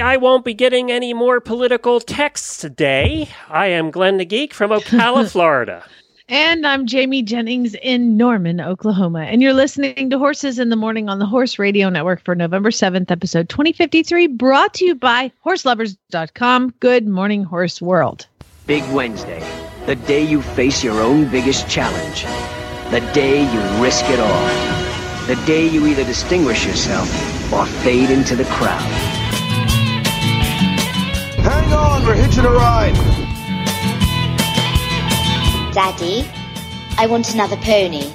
Happy I won't be getting any more political texts today. I am Glenn the Geek from Ocala, Florida. And I'm Jamie Jennings in Norman, Oklahoma. And you're listening to Horses in the Morning on the Horse Radio Network for November 7th, episode 2053, brought to you by horseloverz.com. Good morning, Horse World. Big Wednesday, the day you face your own biggest challenge. The day you risk it all. The day you either distinguish yourself or fade into the crowd. Hang on, we're hitching a ride. Daddy, I want another pony.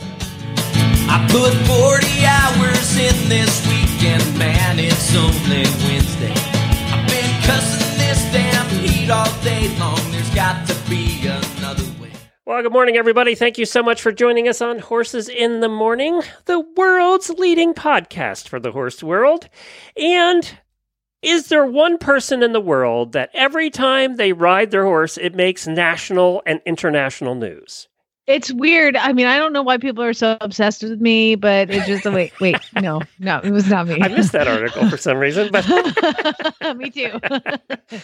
I put 40 hours in this weekend, man, it's only Wednesday. I've been cussing this damn heat all day long, there's got to be another way. Well, good morning, everybody. Thank you so much for joining us on Horses in the Morning, the world's leading podcast for the horse world. And is there one person in the world that every time they ride their horse, it makes national and international news? It's weird. I mean, I don't know why people are so obsessed with me, but it's just wait, wait, no, no, it was not me. I missed that article for some reason, but me too.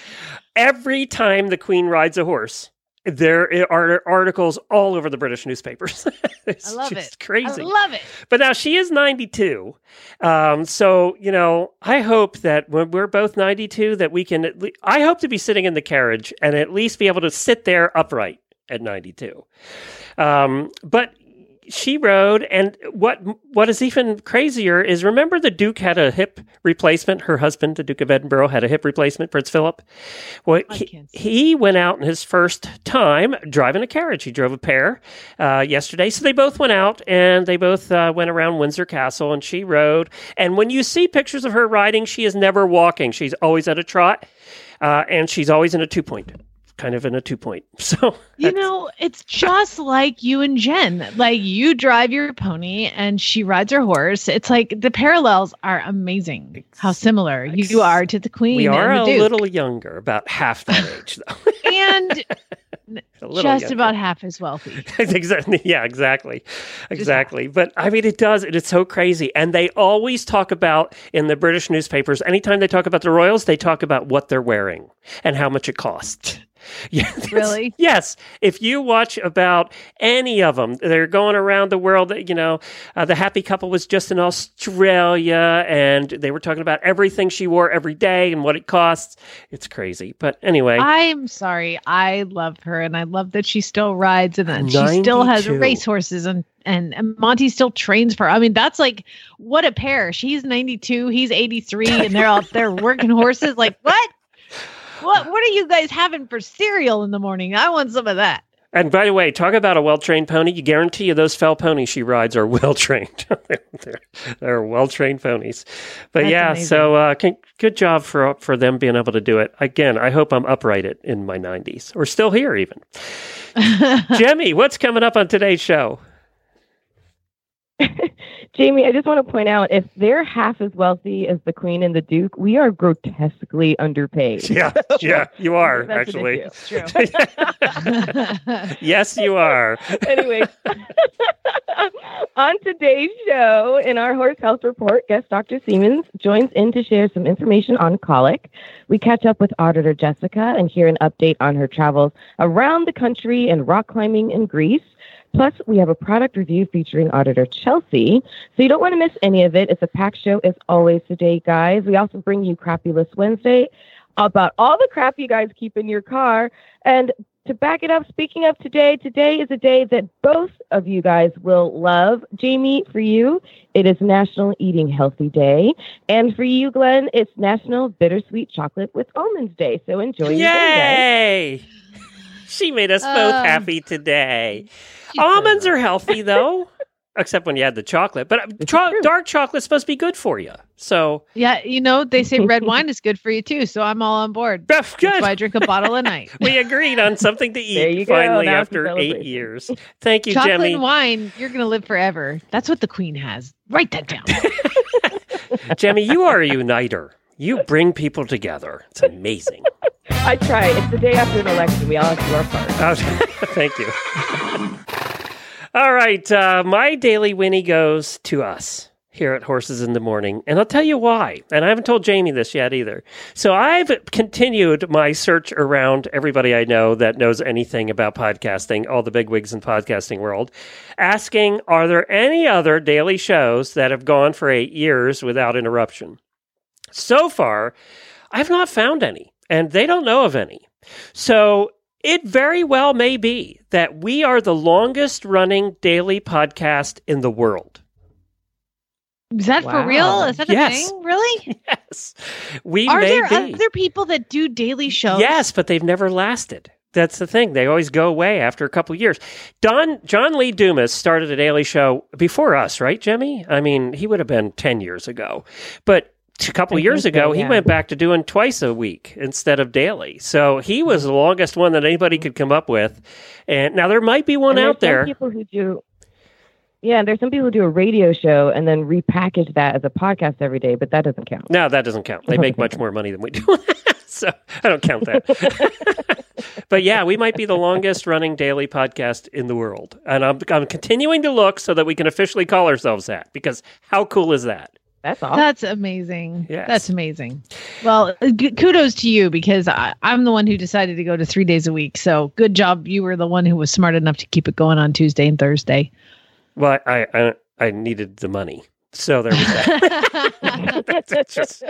every time the Queen rides a horse, there are articles all over the British newspapers. it's I love just it. crazy. I love it. But now she is 92. Um, so, you know, I hope that when we're both 92, that we can, at le- I hope to be sitting in the carriage and at least be able to sit there upright at 92. Um, but she rode, and what what is even crazier is remember the Duke had a hip replacement. Her husband, the Duke of Edinburgh, had a hip replacement, Prince Philip. Well, he, he went out in his first time driving a carriage. He drove a pair uh, yesterday, so they both went out and they both uh, went around Windsor Castle, and she rode. And when you see pictures of her riding, she is never walking; she's always at a trot, uh, and she's always in a two point, kind of in a two point. So You know, it's just like you and Jen. Like you drive your pony and she rides her horse. It's like the parallels are amazing. How similar you are to the queen we are a little younger, about half that age, though. and just younger. about half as wealthy. exactly. Yeah, exactly. Exactly. But I mean, it does. It is so crazy. And they always talk about in the British newspapers, anytime they talk about the royals, they talk about what they're wearing and how much it costs. Yeah, that's- Really? Yes. If you watch about any of them, they're going around the world. You know, uh, the happy couple was just in Australia, and they were talking about everything she wore every day and what it costs. It's crazy. But anyway, I'm sorry. I love her and I love that she still rides and that she still has 92. racehorses and, and and Monty still trains for. I mean, that's like what a pair. She's 92, he's 83, and they're out there working horses. Like what? What what are you guys having for cereal in the morning? I want some of that. And by the way, talk about a well trained pony. You guarantee you those fell ponies she rides are well trained. they're they're well trained ponies. But That's yeah, amazing. so uh, con- good job for for them being able to do it. Again, I hope I'm upright in my 90s or still here even. Jemmy, what's coming up on today's show? Jamie, I just want to point out if they're half as wealthy as the Queen and the Duke, we are grotesquely underpaid. Yeah, yeah, you are actually. true. yes, you are. anyway, on today's show, in our horse health report, guest Dr. Siemens joins in to share some information on colic. We catch up with auditor Jessica and hear an update on her travels around the country and rock climbing in Greece. Plus, we have a product review featuring auditor Chelsea. So you don't want to miss any of it. It's a packed show as always today, guys. We also bring you Crappy List Wednesday about all the crap you guys keep in your car. And to back it up, speaking of today, today is a day that both of you guys will love. Jamie, for you, it is National Eating Healthy Day. And for you, Glenn, it's National Bittersweet Chocolate with Almonds Day. So enjoy your day. Yay! She made us both Um, happy today. Almonds are healthy, though. except when you add the chocolate. But uh, dark chocolate's supposed to be good for you. So Yeah, you know, they say red wine is good for you too, so I'm all on board. that's That's good. why I drink a bottle a night. We agreed on something to eat finally Now after eight years. Thank you, Chocolate Jemmy. and wine, you're gonna live forever. That's what the queen has. Write that down. Jemmy, you are a uniter. You bring people together. It's amazing. I try. It's the day after an election. We all have to do our part. Oh, thank you. All right. Uh, my daily Winnie goes to us here at Horses in the Morning. And I'll tell you why. And I haven't told Jamie this yet either. So I've continued my search around everybody I know that knows anything about podcasting, all the bigwigs in podcasting world, asking, are there any other daily shows that have gone for eight years without interruption? So far, I've not found any, and they don't know of any. So it very well may be that we are the longest running daily podcast in the world. Is that for real? Is that a Yes. thing? Really? Yes. We Are may there be. other people that do daily shows? Yes, but they've never lasted. That's the thing. They always go away after a couple years. Don John Lee Dumas started a daily show before us, right, Jimmy? I mean, he would have been 10 years ago. But a couple I years think so, ago, he went back to doing twice a week instead of daily. So he hmm. was the longest one that anybody could come up with. And now there might be one out there. people who do. Yeah, there's some people who do a radio show and then repackage that as a podcast every day, but that doesn't count. No, that doesn't count. They make much more money than we do. so I don't count that. but yeah, we might be the longest running daily podcast in the world. And I'm, I'm continuing to look so that we can officially call ourselves that because how cool is that? That's awesome. That's amazing. Yes. That's amazing. Well, uh, g- kudos to you because I, I'm the one who decided to go to three days a week. So good job. You were the one who was smart enough to keep it going on Tuesday and Thursday. Well, I, I, I needed the money. So there was that. that's just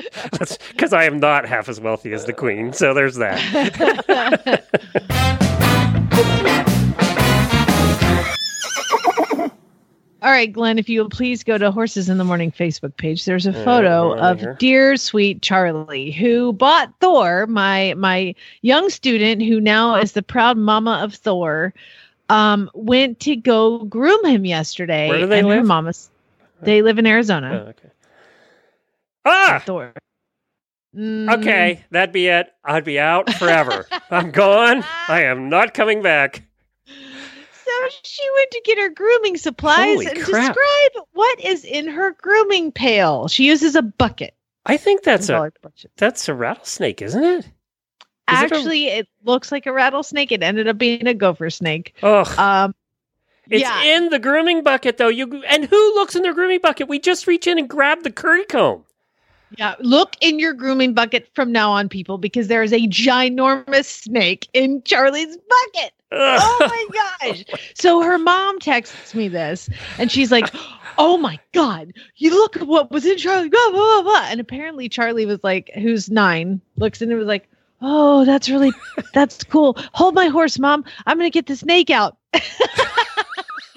because I am not half as wealthy as the queen. So there's that. All right, Glenn, if you will please go to Horses in the Morning Facebook page. There's a photo we're of here. dear sweet Charlie, who bought Thor, my my young student who now is the proud mama of Thor. Um, went to go groom him yesterday. Where do they live? mama's they live in Oh, Arizona. okay. Ah, Thor. Mm, okay. That'd be it. I'd be out forever. I'm gone. I am not coming back. So she went to get her grooming supplies Holy and crap. describe what is in her grooming pail. She uses a bucket. I think that's a that's a rattlesnake, isn't it? Is it a- Actually, it looks like a rattlesnake. It ended up being a gopher snake. Oh, Um, it's yeah. in the grooming bucket though. You and who looks in their grooming bucket? We just reach in and grab the curry comb. Yeah. Look in your grooming bucket from now on, people, because there is a ginormous snake in Charlie's bucket. Oh my gosh. So her mom texts me this and she's like, Oh my God, you look at what was in Charlie, blah, blah, blah, blah. And apparently Charlie was like, who's nine, looks in and was like, Oh, that's really, that's cool. Hold my horse, mom. I'm going to get the snake out.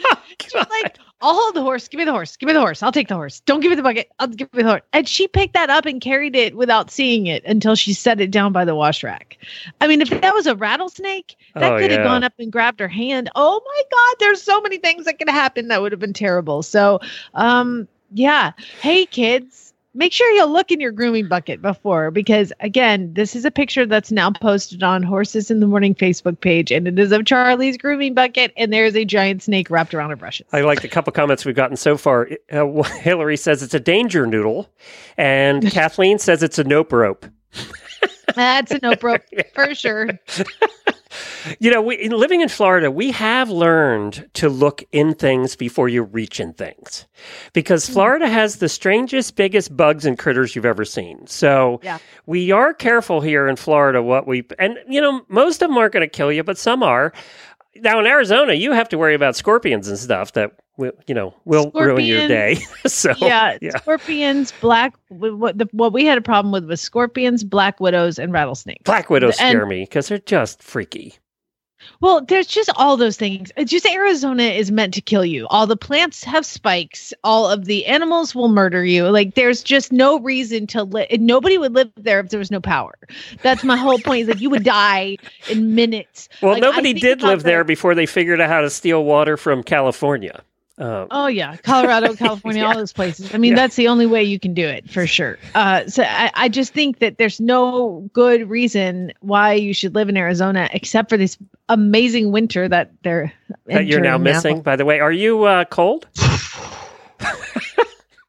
Oh, she's like, I'll hold the horse. Give me the horse. Give me the horse. I'll take the horse. Don't give me the bucket. I'll give me the horse. And she picked that up and carried it without seeing it until she set it down by the wash rack. I mean, if that was a rattlesnake, that Oh, could have yeah. gone up and grabbed her hand. Oh my God, there's so many things that could happen that would have been terrible. So, um, yeah. Hey, kids. Make sure you look in your grooming bucket before, because again, this is a picture that's now posted on Horses in the Morning Facebook page, and it is of Charlie's grooming bucket, and there is a giant snake wrapped around her brushes. I like the couple comments we've gotten so far. Uh, Hillary says it's a danger noodle, and Kathleen says it's a nope rope. That's a nope rope for sure. You know, we, in living in Florida, we have learned to look in things before you reach in things, because hmm. Florida has the strangest, biggest bugs and critters you've ever seen. So Yeah. we are careful here in Florida what we and you know most of them aren't going to kill you, but some are. Now in Arizona, you have to worry about scorpions and stuff that will, you know will ruin your day. so yeah, yeah. scorpions, black. What the, what we had a problem with was scorpions, black widows, and rattlesnakes. Black widows And- scare me because they're just freaky. Well, there's just all those things. It's just Arizona is meant to kill you. All the plants have spikes. All of the animals will murder you. Like there's just no reason to live. Nobody would live there if there was no power. That's my whole point. Is like you would die in minutes. Well, Like, nobody did live there before they figured out how to steal water from California. Um, Oh yeah, Colorado, California, Yeah. all those places. I mean, Yeah. that's the only way you can do it for sure. Uh, so I, I just think that there's no good reason why you should live in Arizona except for this amazing winter that they're that you're now entering missing, by the way. Are you uh, cold?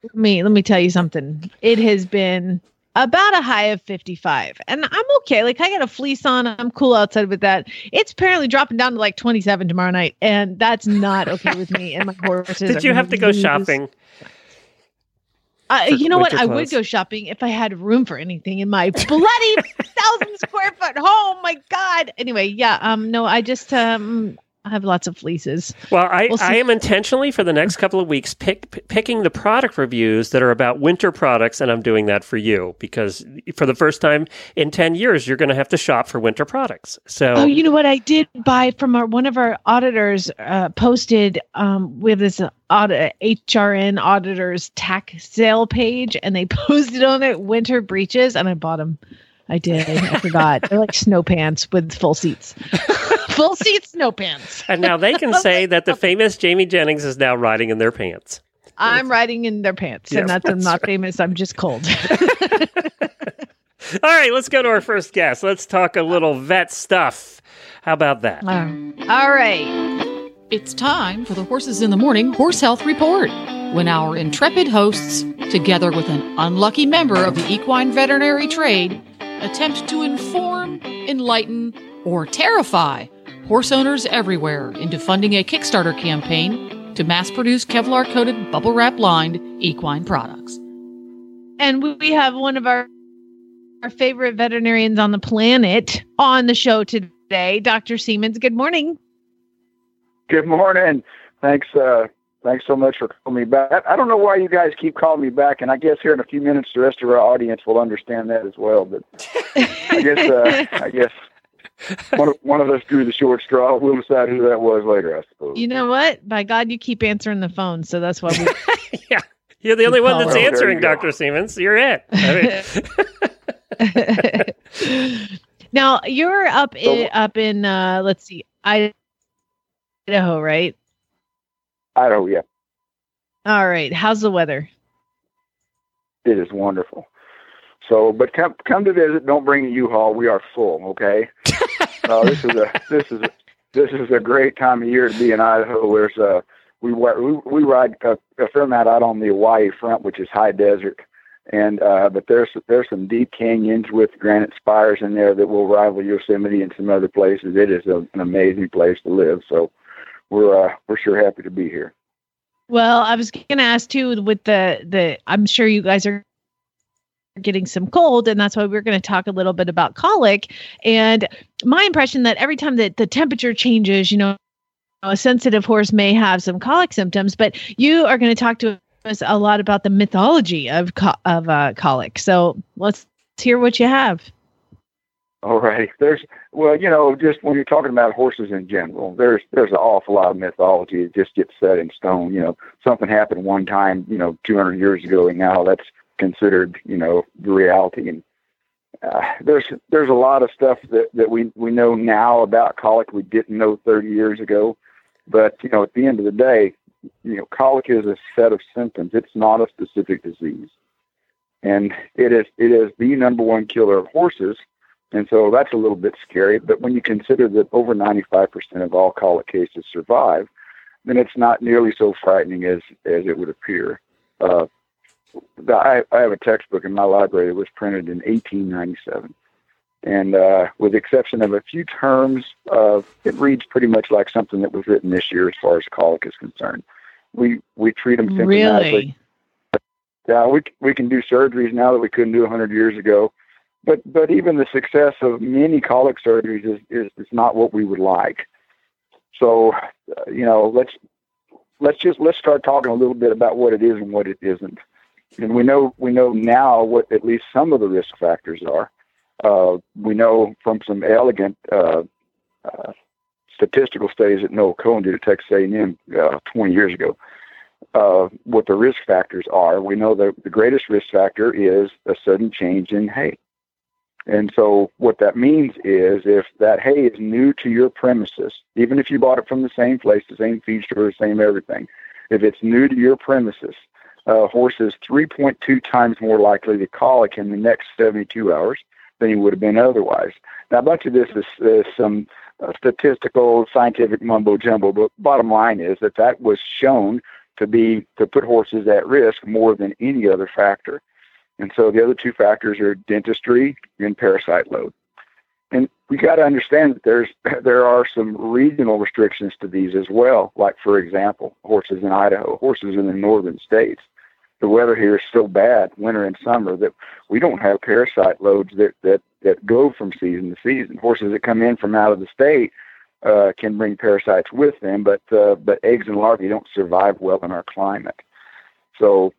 Let me let me tell you something. It has been about a high of 55 and i'm okay like i got a fleece on i'm cool outside with that it's apparently dropping down to like 27 tomorrow night and that's not okay with me and my horses Did you have to go shopping? Uh, you know what? winter I would go shopping if I had room for anything in my bloody thousand square foot home. My God. Anyway, yeah. Um. No, I just um. I have lots of fleeces. Well, I, We'll. I am intentionally for the next couple of weeks pick, p- picking the product reviews that are about winter products, and I'm doing that for you because for the first time in 10 years, you're going to have to shop for winter products. So, Oh, you know what? I did buy from our one of our auditors. Uh, posted. Um. We have this audit HRN auditors tax sale page, and they posted on it winter breeches, and I bought them. I did. I forgot. They're like snow pants with full seats. full seat snow pants. and now they can say that the oh. famous Jamie Jennings is now riding in their pants. I'm riding in their pants, Yeah, and that's, I'm that's not famous. I'm just cold. All right, let's go to our first guest. Let's talk a little vet stuff. How about that? All right. It's time for the Horses in the Morning Horse Health Report. When our intrepid hosts, together with an unlucky member of the equine veterinary trade, attempt to inform, enlighten, or terrify horse owners everywhere into funding a Kickstarter campaign to mass produce Kevlar coated, bubble wrap lined equine products. And we- we have one of our our favorite veterinarians on the planet on the show today, Dr. Siemens. Good morning. Good morning. Thanks. Uh, thanks so much for calling me back. I, I don't know why you guys keep calling me back, and I guess here in a few minutes the rest of our audience will understand that as well. But I guess uh, I guess one of, one of us drew the short straw. We'll decide who that was later, I suppose. You know what? By God, you keep answering the phone, so that's why we. yeah, you're the only one that's Oh, there you answering. Dr. Siemens. You're it. I mean, now you're up in up in uh let's see Idaho, right? Idaho, yeah, All right. How's the weather? it is wonderful. So, but come come to visit. Don't bring a U-Haul. We are full. Okay. uh, this is a this is a, this is a great time of year to be in Idaho. There's uh we we, we ride a, a fair amount out on the Owyhee front, which is high desert, and uh, but there's there's some deep canyons with granite spires in there that will rival Yosemite and some other places. It is a, an amazing place to live. So we're uh, we're sure happy to be here. Well, I was going to ask too with the the I'm sure you guys are getting some cold and that's why we're going to talk a little bit about colic and my impression that every time that the temperature changes, you know, a sensitive horse may have some colic symptoms, but you are going to talk to us a lot about the mythology of co- of uh, colic. So, let's hear what you have. All right. There's well, you know, just when you're talking about horses in general, there's there's an awful lot of mythology that just gets set in stone. You know, something happened one time, you know, 200 years ago, and now that's considered, you know, the reality. And uh, there's there's a lot of stuff that that we we know now about colic we didn't know 30 years ago. But you know, at the end of the day, you know, colic is a set of symptoms. It's not a specific disease, and it is it is the number one killer of horses. And so that's a little bit scary. But when you consider that over 95% of all colic cases survive, then it's not nearly so frightening as, as it would appear. Uh, the, I, I have a textbook in my library that was printed in 1897. And uh, with the exception of a few terms, uh, it reads pretty much like something that was written this year as far as colic is concerned. We, we treat them symptomatically. Really? Yeah, we we can do surgeries now that we couldn't do 100 years ago, but but even the success of many colic surgeries is is, is not what we would like. So, uh, you know, let's let's just let's start talking a little bit about what it is and what it isn't. And we know we know now what at least some of the risk factors are. Uh, we know from some elegant uh, uh, statistical studies that Noah Cohen did at Texas A&M uh, 20 years ago uh, what the risk factors are. We know that the greatest risk factor is a sudden change in hay. And so what that means is if that hay is new to your premises, even if you bought it from the same place, the same feed store, the same everything, if it's new to your premises, a horse is 3.2 times more likely to colic in the next 72 hours than he would have been otherwise. Now, a bunch of this is, is some uh, statistical, scientific mumbo jumbo, but bottom line is that that was shown to be to put horses at risk more than any other factor. And so the other two factors are dentistry and parasite load. And we got to understand that there's there are some regional restrictions to these as well. Like for example, horses in Idaho, horses in the northern states. The weather here is so bad, winter and summer, that we don't have parasite loads that that that go from season to season. Horses that come in from out of the state uh, can bring parasites with them, but uh, but eggs and larvae don't survive well in our climate. So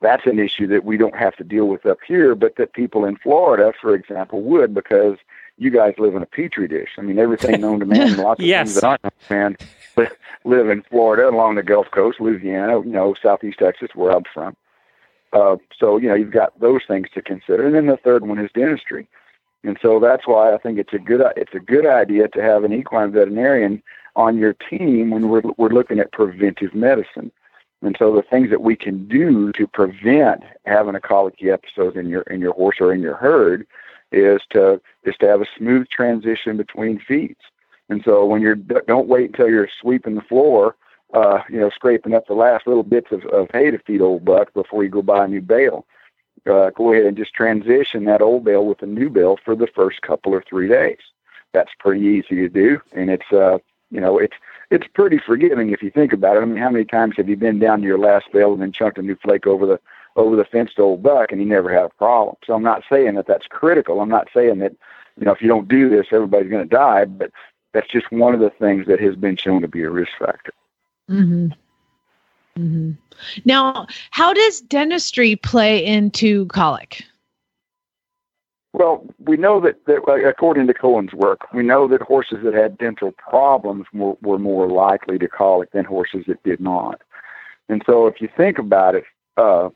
that's an issue that we don't have to deal with up here, but that people in Florida, for example, would because you guys live in a petri dish. I mean, everything known to man, lots of Yes. things that aren't known to man live in Florida, along the Gulf Coast, Louisiana, you know, Southeast Texas, where I'm from. Uh, so you know, you've got those things to consider, and then the third one is dentistry. And so that's why I think it's a good it's a good idea to have an equine veterinarian on your team when we're we're looking at preventive medicine. And so the things that we can do to prevent having a colicky episode in your in your horse or in your herd is to is to have a smooth transition between feeds. And so when you're don't wait until you're sweeping the floor, uh, you know, scraping up the last little bits of, of hay to feed old buck before you go buy a new bale. Uh, go ahead and just transition that old bale with a new bale for the first couple or three days. That's pretty easy to do, and it's uh, you know, it's it's pretty forgiving if you think about it. I mean, how many times have you been down to your last bale and then chunked a new flake over the over the fenced old buck and you never had a problem? So I'm not saying that that's critical. I'm not saying that you know if you don't do this, everybody's going to die, but that's just one of the things that has been shown to be a risk factor. Mm-hmm. Mm-hmm. Now, how does dentistry play into colic? Well, we know that, that like, according to Cohen's work, we know that horses that had dental problems were, were more likely to colic than horses that did not. And so, if you think about it, uh,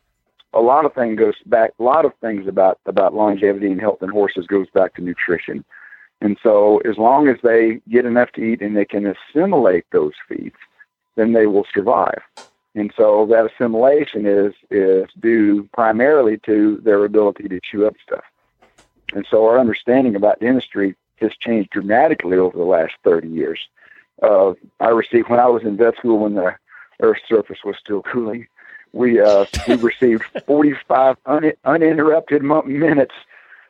a lot of things goes back. A lot of things about about longevity and health in horses goes back to nutrition. And so, as long as they get enough to eat and they can assimilate those feeds, then they will survive. And so, that assimilation is is due primarily to their ability to chew up stuff. And so our understanding about dentistry has changed dramatically over the last 30 years. Uh, I received, when I was in vet school when the Earth's surface was still cooling, we, uh, we received 45 un- uninterrupted minutes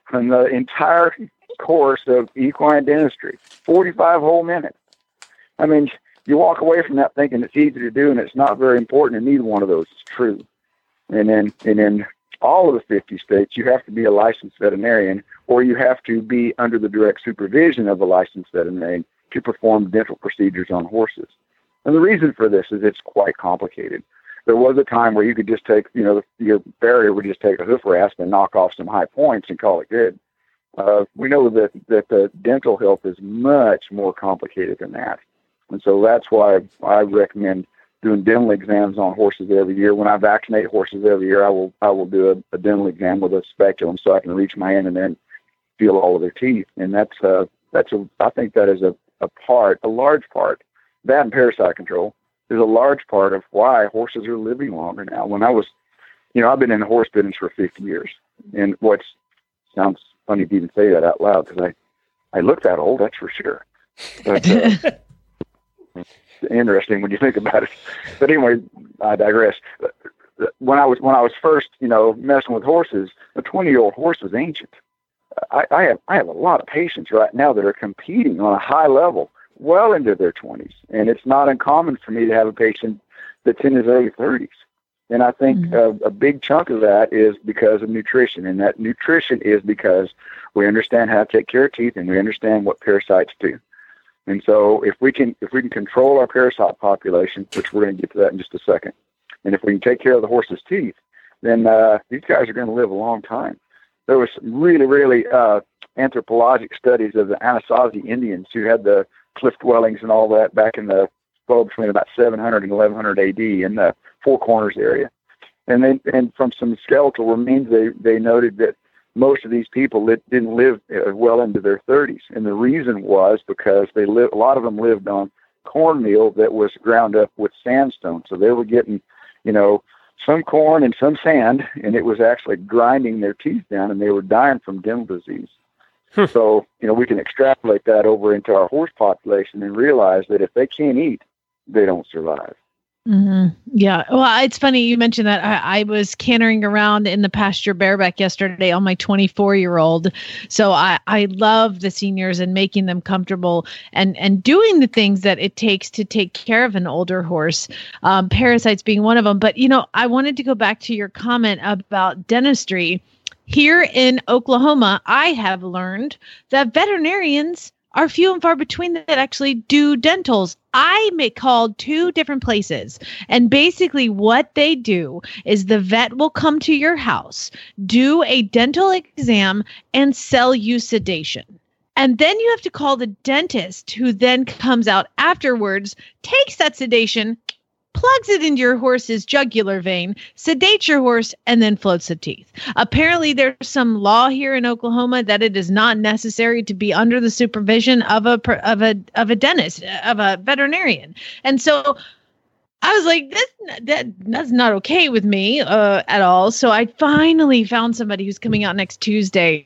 from the entire course of equine dentistry. 45 whole minutes. I mean, you walk away from that thinking it's easy to do and it's not very important, and neither one of those is true. And then, and then all of the 50 states, you have to be a licensed veterinarian or you have to be under the direct supervision of a licensed veterinarian to perform dental procedures on horses. And the reason for this is it's quite complicated. There was a time where you could just take, you know, your farrier would just take a hoof rasp and knock off some high points and call it good. Uh, we know that, that the dental health is much more complicated than that. And so that's why I recommend doing dental exams on horses every year. When I vaccinate horses every year, I will I will do a, a dental exam with a speculum so I can reach my hand and then feel all of their teeth. And that's uh that's a I think that is a, a part, a large part, that and parasite control is a large part of why horses are living longer now. When I was you know, I've been in the horse business for 50 years. And what sounds funny to even say that out loud because I, I look that old, that's for sure. But uh, interesting when you think about it. But anyway, I digress. When I was when I was first, you know, messing with horses, a 20 year old horse was ancient. I, I have I have a lot of patients right now that are competing on a high level, well into their 20s, and it's not uncommon for me to have a patient that's in his early 30s. And I think uh, a big chunk of that is because of nutrition, and that nutrition is because we understand how to take care of teeth and we understand what parasites do. And so if we can if we can control our parasite population, which we're going to get to that in just a second, and if we can take care of the horse's teeth, then uh, these guys are going to live a long time. There was some really really uh, anthropologic studies of the Anasazi Indians who had the cliff dwellings and all that back in the well between about 700 and 1100 AD in the Four Corners area, and then and from some skeletal remains they they noted that most of these people li- didn't live uh, well into their 30s, and the reason was because they lived. A lot of them lived on cornmeal that was ground up with sandstone. So they were getting, you know, some corn and some sand, and it was actually grinding their teeth down, and they were dying from dental disease. Hmm. So, you know, we can extrapolate that over into our horse population and realize that if they can't eat, they don't survive. Hmm Yeah. Well, it's funny you mentioned that. I, I was cantering around in the pasture bareback yesterday on my 24 year old. So I, I love the seniors and making them comfortable and, and doing the things that it takes to take care of an older horse, um, parasites being one of them. But, you know, I wanted to go back to your comment about dentistry. Here in Oklahoma, I have learned that veterinarians are few and far between that actually do dentals. I may called two different places, and basically what they do is the vet will come to your house, do a dental exam, and sell you sedation. And then you have to call the dentist, who then comes out afterwards, takes that sedation, plugs it into your horse's jugular vein, sedates your horse, and then floats the teeth. Apparently, there's some law here in Oklahoma that it is not necessary to be under the supervision of a of a of a dentist, of a veterinarian. And so I was like, that's that that's not okay with me uh, at all. So I finally found somebody who's coming out next Tuesday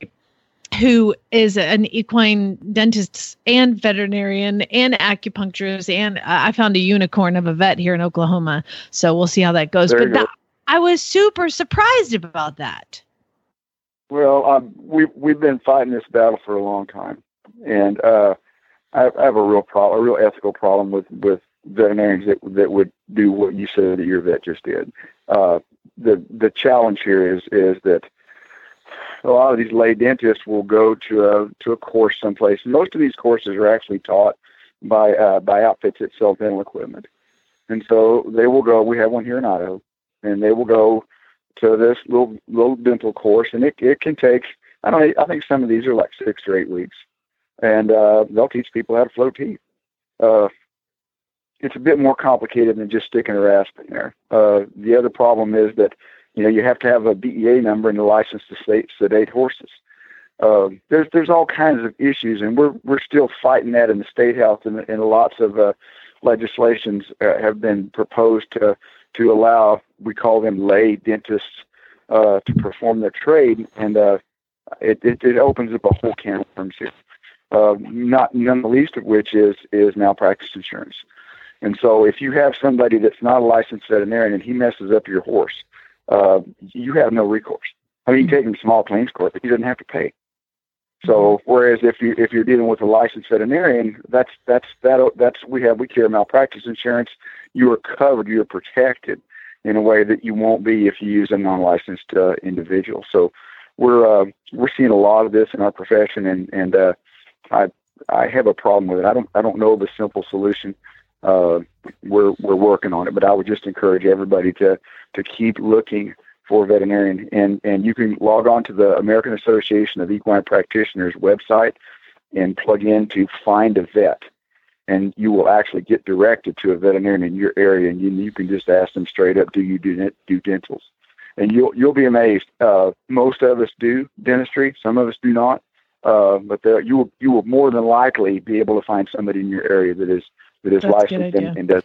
who is an equine dentist and veterinarian and acupuncturist and I found a unicorn of a vet here in Oklahoma. So we'll see how that goes. There but that, I was super surprised about that. Well, um, we we've been fighting this battle for a long time, and uh, I, I have a real problem, a real ethical problem with with veterinarians that that would do what you said that your vet just did. Uh, the the challenge here is is that a lot of these lay dentists will go to a to a course someplace. Most of these courses are actually taught by uh, by outfits that sell dental equipment, and so they will go. We have one here in Idaho, and they will go to this little little dental course, and it it can take. I don't. I think some of these are like six or eight weeks, and uh, they'll teach people how to float teeth. Uh, it's a bit more complicated than just sticking a rasp in there. Uh, the other problem is that you know you have to have a DEA number and a license to sedate, sedate horses. Uh, there's there's all kinds of issues, and we're we're still fighting that in the state house, and, and lots of uh, legislations uh, have been proposed to to allow we call them lay dentists uh, to perform their trade, and uh, it, it it opens up a whole can of worms here. Uh, not none the least of which is is malpractice insurance. And so, if you have somebody that's not a licensed veterinarian and he messes up your horse, uh, you have no recourse. I mean, you take him to small claims court, but he doesn't have to pay. So, whereas if you if you're dealing with a licensed veterinarian, that's that's that that's we have we carry malpractice insurance. You are covered. You are protected in a way that you won't be if you use a non-licensed uh, individual. So, we're uh, we're seeing a lot of this in our profession, and and uh, I I have a problem with it. I don't I don't know of a simple solution. Uh, we're we're working on it, but I would just encourage everybody to to keep looking for a veterinarian, and and you can log on to the American Association of Equine Practitioners website and plug in to find a vet, and you will actually get directed to a veterinarian in your area, and you you can just ask them straight up, do you do do dentals? And you'll you'll be amazed. Uh, most of us do dentistry, some of us do not, uh, but there, you will you will more than likely be able to find somebody in your area that is that is That's a good licensed idea. and, and does.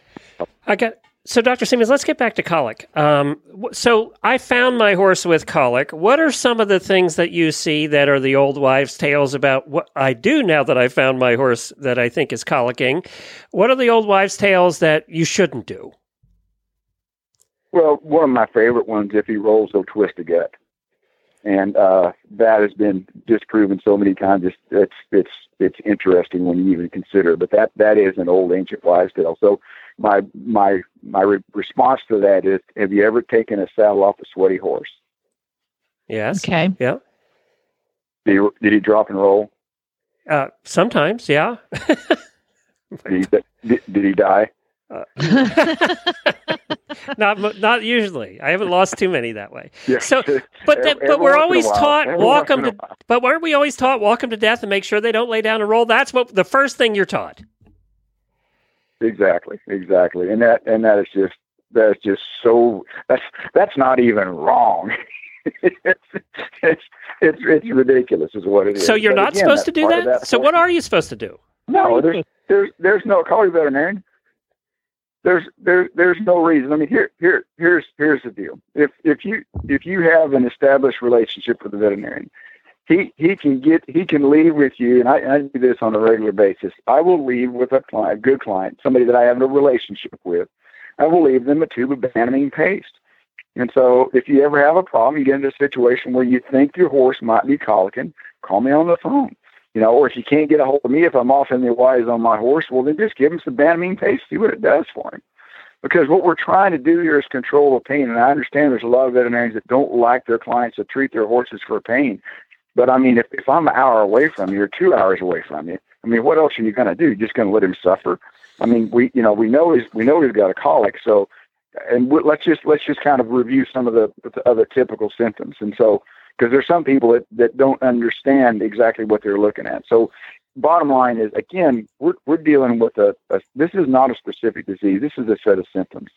I got so, Dr. simmons let's get back to colic. Um, so, I found my horse with colic. What are some of the things that you see that are the old wives' tales about what I do now that I found my horse that I think is colicking? What are the old wives' tales that you shouldn't do? Well, one of my favorite ones, if he rolls, he'll twist a gut, and uh, that has been disproven so many times. It's it's it's it's interesting when you even consider. But that that is an old ancient wives' tale. So my my my re- response to that is: Have you ever taken a saddle off a sweaty horse? Yes. Okay. Yeah. Did he, did he drop and roll? Uh, sometimes, yeah. Did he, did, did he die? not not usually. I haven't lost too many that way. Yeah. So, but that, but we're once in a always taught Every walk them to. But weren't we always taught walk them to death and make sure they don't lay down and roll? That's what the first thing you're taught. Exactly, exactly, and that and that is just that's just so that's that's not even wrong. it's, it's it's it's ridiculous, is what it is. So you're But not again, supposed to do part that. So what are you supposed to do? No, there's there's there's no call your veterinarian. There's there there's no reason. I mean, here here here's here's the deal. If if you if you have an established relationship with the veterinarian, he he can get he can leave with you, and I, I do this on a regular basis. I will leave with a client, good client, somebody that I have a relationship with. I will leave them a tube of Banamine paste. And so, if you ever have a problem, you get into a situation where you think your horse might be colicking, call me on the phone. You know, or if you can't get a hold of me, if I'm off in the wise on my horse, well, then just give him some Banamine paste, see what it does for him. Because what we're trying to do here is control the pain. And I understand there's a lot of veterinarians that don't like their clients to treat their horses for pain. But I mean, if, if I'm an hour away from you or two hours away from you, I mean, what else are you going to do? You're just going to let him suffer? I mean, we, you know, we know he's, we know he's got a colic. So, and let's just, let's just kind of review some of the, the other typical symptoms. And so, because there's some people that, that don't understand exactly what they're looking at. So, bottom line is, again, we're, we're dealing with a, a, this is not a specific disease. This is a set of symptoms.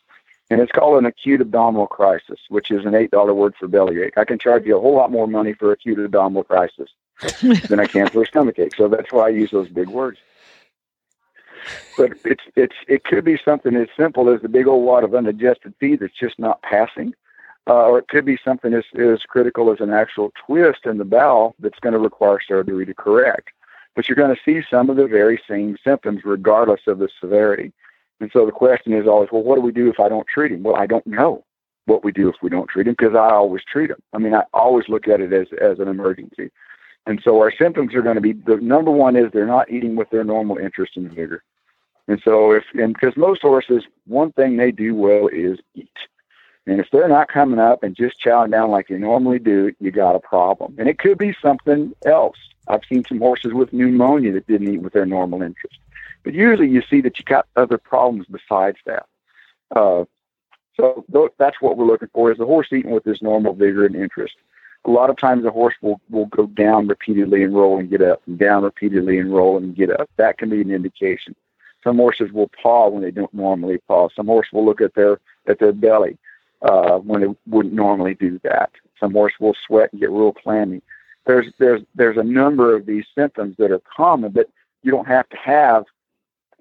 And it's called an acute abdominal crisis, which is an $8 word for bellyache. I can charge you a whole lot more money for acute abdominal crisis than I can for a stomach ache. So that's why I use those big words. But it's it's it could be something as simple as a big old wad of undigested feed that's just not passing, uh, or it could be something as, as critical as an actual twist in the bowel that's going to require surgery to correct. But you're going to see some of the very same symptoms regardless of the severity. And so the question is always, well, what do we do if I don't treat him? Well, I don't know what we do if we don't treat him because I always treat him. I mean, I always look at it as, as an emergency. And so our symptoms are going to be the number one is they're not eating with their normal interest and vigor. And so if, and because most horses, one thing they do well is eat. And if they're not coming up and just chowing down like they normally do, you got a problem. And it could be something else. I've seen some horses with pneumonia that didn't eat with their normal interest. But usually you see that you got other problems besides that. Uh, so th- that's what we're looking for is the horse eating with his normal vigor and interest. A lot of times the horse will, will go down repeatedly and roll and get up and down repeatedly and roll and get up. That can be an indication. Some horses will paw when they don't normally paw. Some horses will look at their at their belly uh, when they wouldn't normally do that. Some horses will sweat and get real clammy. There's there's there's a number of these symptoms that are common, but you don't have to have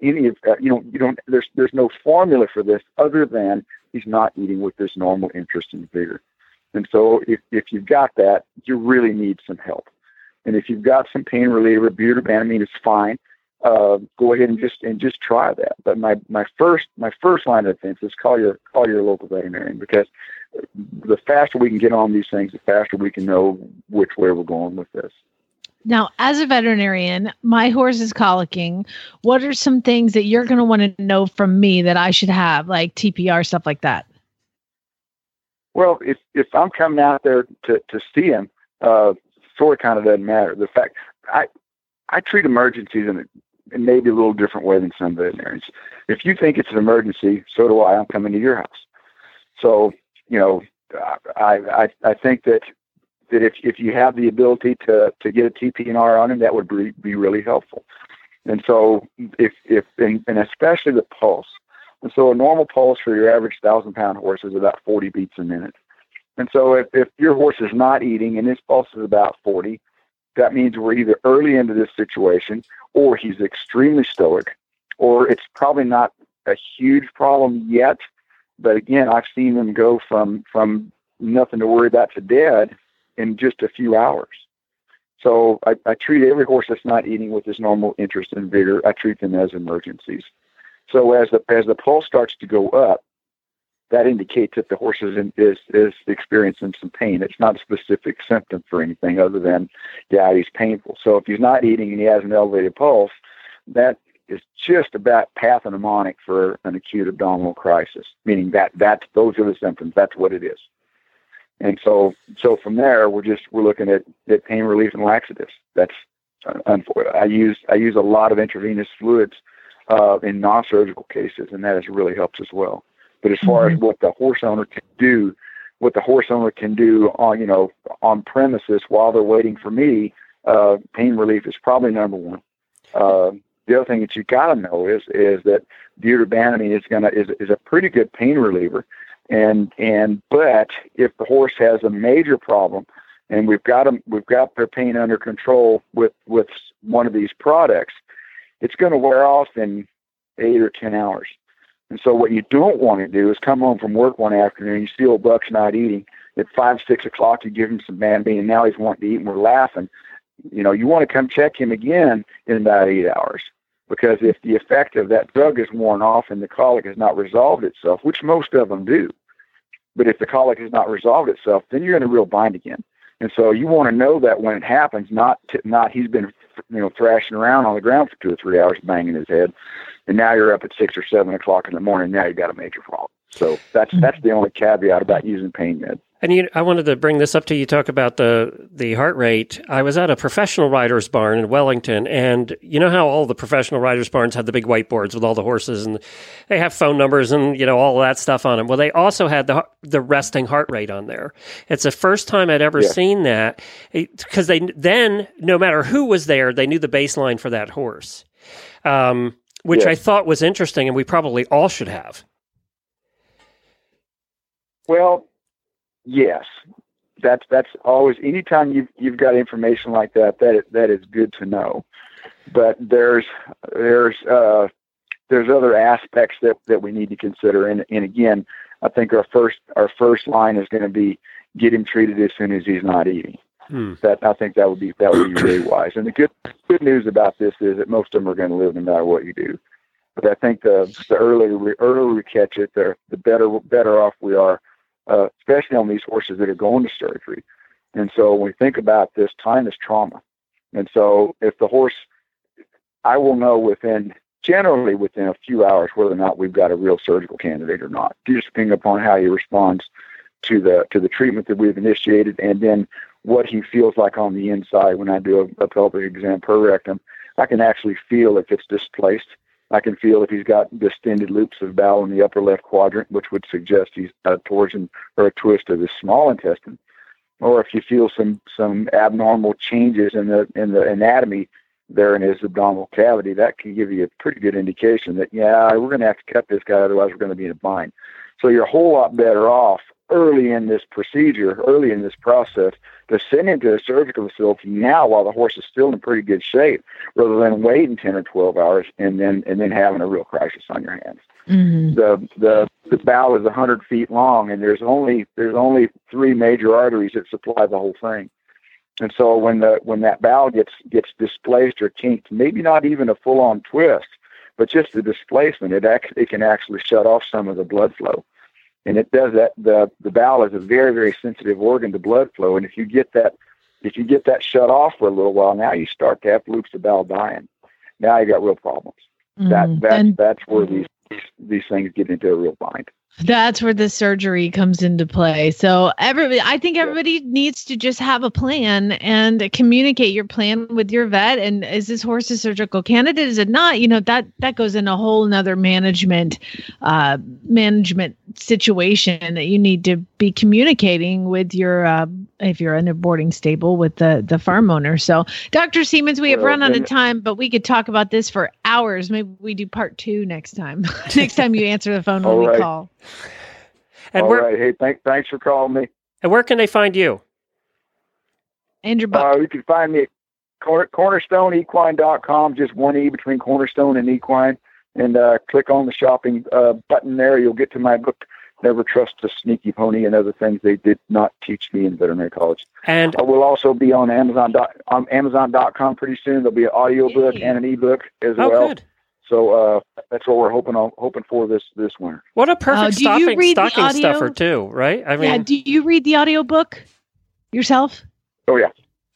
any of uh, you know you don't there's there's no formula for this other than he's not eating with his normal interest and vigor. And so if if you've got that, you really need some help. And if you've got some pain reliever, bute or Banamine is fine. Uh, go ahead and just and just try that. But my my first my first line of defense is call your call your local veterinarian because the faster we can get on these things, the faster we can know which way we're going with this. Now, as a veterinarian, my horse is colicking. What are some things that you're going to want to know from me that I should have, like TPR stuff like that? Well, if if I'm coming out there to to see him, uh, sort of kind of doesn't matter. The fact I I treat emergencies in a, in maybe a little different way than some veterinarians. If you think it's an emergency, so do I. I'm coming to your house. So you know, I I I think that that if if you have the ability to to get a TPNR on him, that would be be really helpful. And so if if and, and especially the pulse. And so a normal pulse for your average thousand pound horse is about 40 beats a minute. And so if, if your horse is not eating and his pulse is about 40, that means we're either early into this situation or he's extremely stoic or it's probably not a huge problem yet. But again, I've seen them go from, from nothing to worry about to dead in just a few hours. So I, I treat every horse that's not eating with his normal interest and vigor. I treat them as emergencies. So as the as the pulse starts to go up, that indicates that the horse is in, is is experiencing some pain. It's not a specific symptom for anything other than yeah he's painful. So if he's not eating and he has an elevated pulse, that is just about pathognomonic for an acute abdominal crisis. Meaning that that those are the symptoms. That's what it is. And so so from there we're just we're looking at, at pain relief and laxatives. That's uh, I use I use a lot of intravenous fluids uh, in non-surgical cases, and that has really helped as well. But as far mm-hmm. as what the horse owner can do, what the horse owner can do on you know on premises while they're waiting for me, uh, pain relief is probably number one. Uh, the other thing that you got to know is is that bute or Banamine is gonna is is a pretty good pain reliever, and and but if the horse has a major problem, and we've got them we've got their pain under control with with one of these products, it's going to wear off in eight or ten hours. And so what you don't want to do is come home from work one afternoon, you see old Buck's not eating. At five, six o'clock, you give him some Banamine, and now he's wanting to eat, and we're laughing. You know, you want to come check him again in about eight hours. Because if the effect of that drug is worn off and the colic has not resolved itself, which most of them do, but if the colic has not resolved itself, then you're in a real bind again. And so you want to know that when it happens, not to, not he's been you know thrashing around on the ground for two or three hours, banging his head, and now you're up at six or seven o'clock in the morning. Now you got a major problem. So that's that's the only caveat about using pain meds. And you, I wanted to bring this up to you. Talk about the the heart rate. I was at a professional riders barn in Wellington, and you know how all the professional riders barns have the big whiteboards with all the horses, and they have phone numbers and you know all that stuff on them. Well, they also had the the resting heart rate on there. It's the first time I'd ever Yeah. seen that because they then no matter who was there, they knew the baseline for that horse, um, which Yeah. I thought was interesting, and we probably all should have. Well, yes, that's that's always anytime you've you've got information like that, that is, that is good to know. But there's there's uh, there's other aspects that, that we need to consider, and and again, I think our first our first line is going to be get him treated as soon as he's not eating. Hmm. That I think that would be that would be really wise. And the good good news about this is that most of them are going to live no matter what you do. But I think the the earlier we earlier we catch it, the the better better off we are, uh, especially on these horses that are going to surgery. And so when we think about this, time is trauma. And so if the horse, I will know within generally within a few hours whether or not we've got a real surgical candidate or not, just depending upon how he responds to the to the treatment that we've initiated, and then what he feels like on the inside when I do a, a pelvic exam per rectum. I can actually feel if it's displaced. I can feel if he's got distended loops of bowel in the upper left quadrant, which would suggest he's a torsion or a twist of his small intestine. Or if you feel some some abnormal changes in the in the anatomy there in his abdominal cavity, that can give you a pretty good indication that yeah, we're going to have to cut this guy, otherwise we're going to be in a bind. So you're a whole lot better off early in this procedure, early in this process, to send him to a surgical facility now while the horse is still in pretty good shape, rather than waiting ten or twelve hours and then and then having a real crisis on your hands. Mhm. The the the bowel is hundred feet long, and there's only there's only three major arteries that supply the whole thing. And so when the when that bowel gets gets displaced or kinked, maybe not even a full on twist, but just the displacement, it act, it can actually shut off some of the blood flow. And it does that. The the bowel is a very very sensitive organ to blood flow, and if you get that if you get that shut off for a little while, now you start to have loops of bowel dying. Now you got real problems. That Mhm. that's And that's where these, these these things get into a real bind. That's where the surgery comes into play. So everybody, I think everybody needs to just have a plan and communicate your plan with your vet. And is this horse a surgical candidate? Is it not? You know that that goes in a whole nother management uh, management situation that you need to be communicating with your uh, if you're in a boarding stable with the the farm owner. So Dr. Siemens, we have Well, run out of time, but we could talk about this for hours. Maybe we do part two next time. next time you answer the phone when we call. And All where right. Hey, thank, thanks for calling me. and where can they find you? Andrew Buck. Uh, you can find me at corner, cornerstoneequine.com, just one E between cornerstone and equine. And uh, click on the shopping uh, button there. You'll get to my book, Never Trust a Sneaky Pony and Other Things They Did Not Teach Me in Veterinary College. And I will also be on Amazon dot, on Amazon.com pretty soon. There'll be an audiobook Yay. and an ebook as oh, well. good. So uh, that's what we're hoping on, hoping for this this winter. What a perfect Uh, do you stocking, read the stocking audio? stuffer too, right? I mean, yeah, do you read the audiobook yourself? Oh yeah,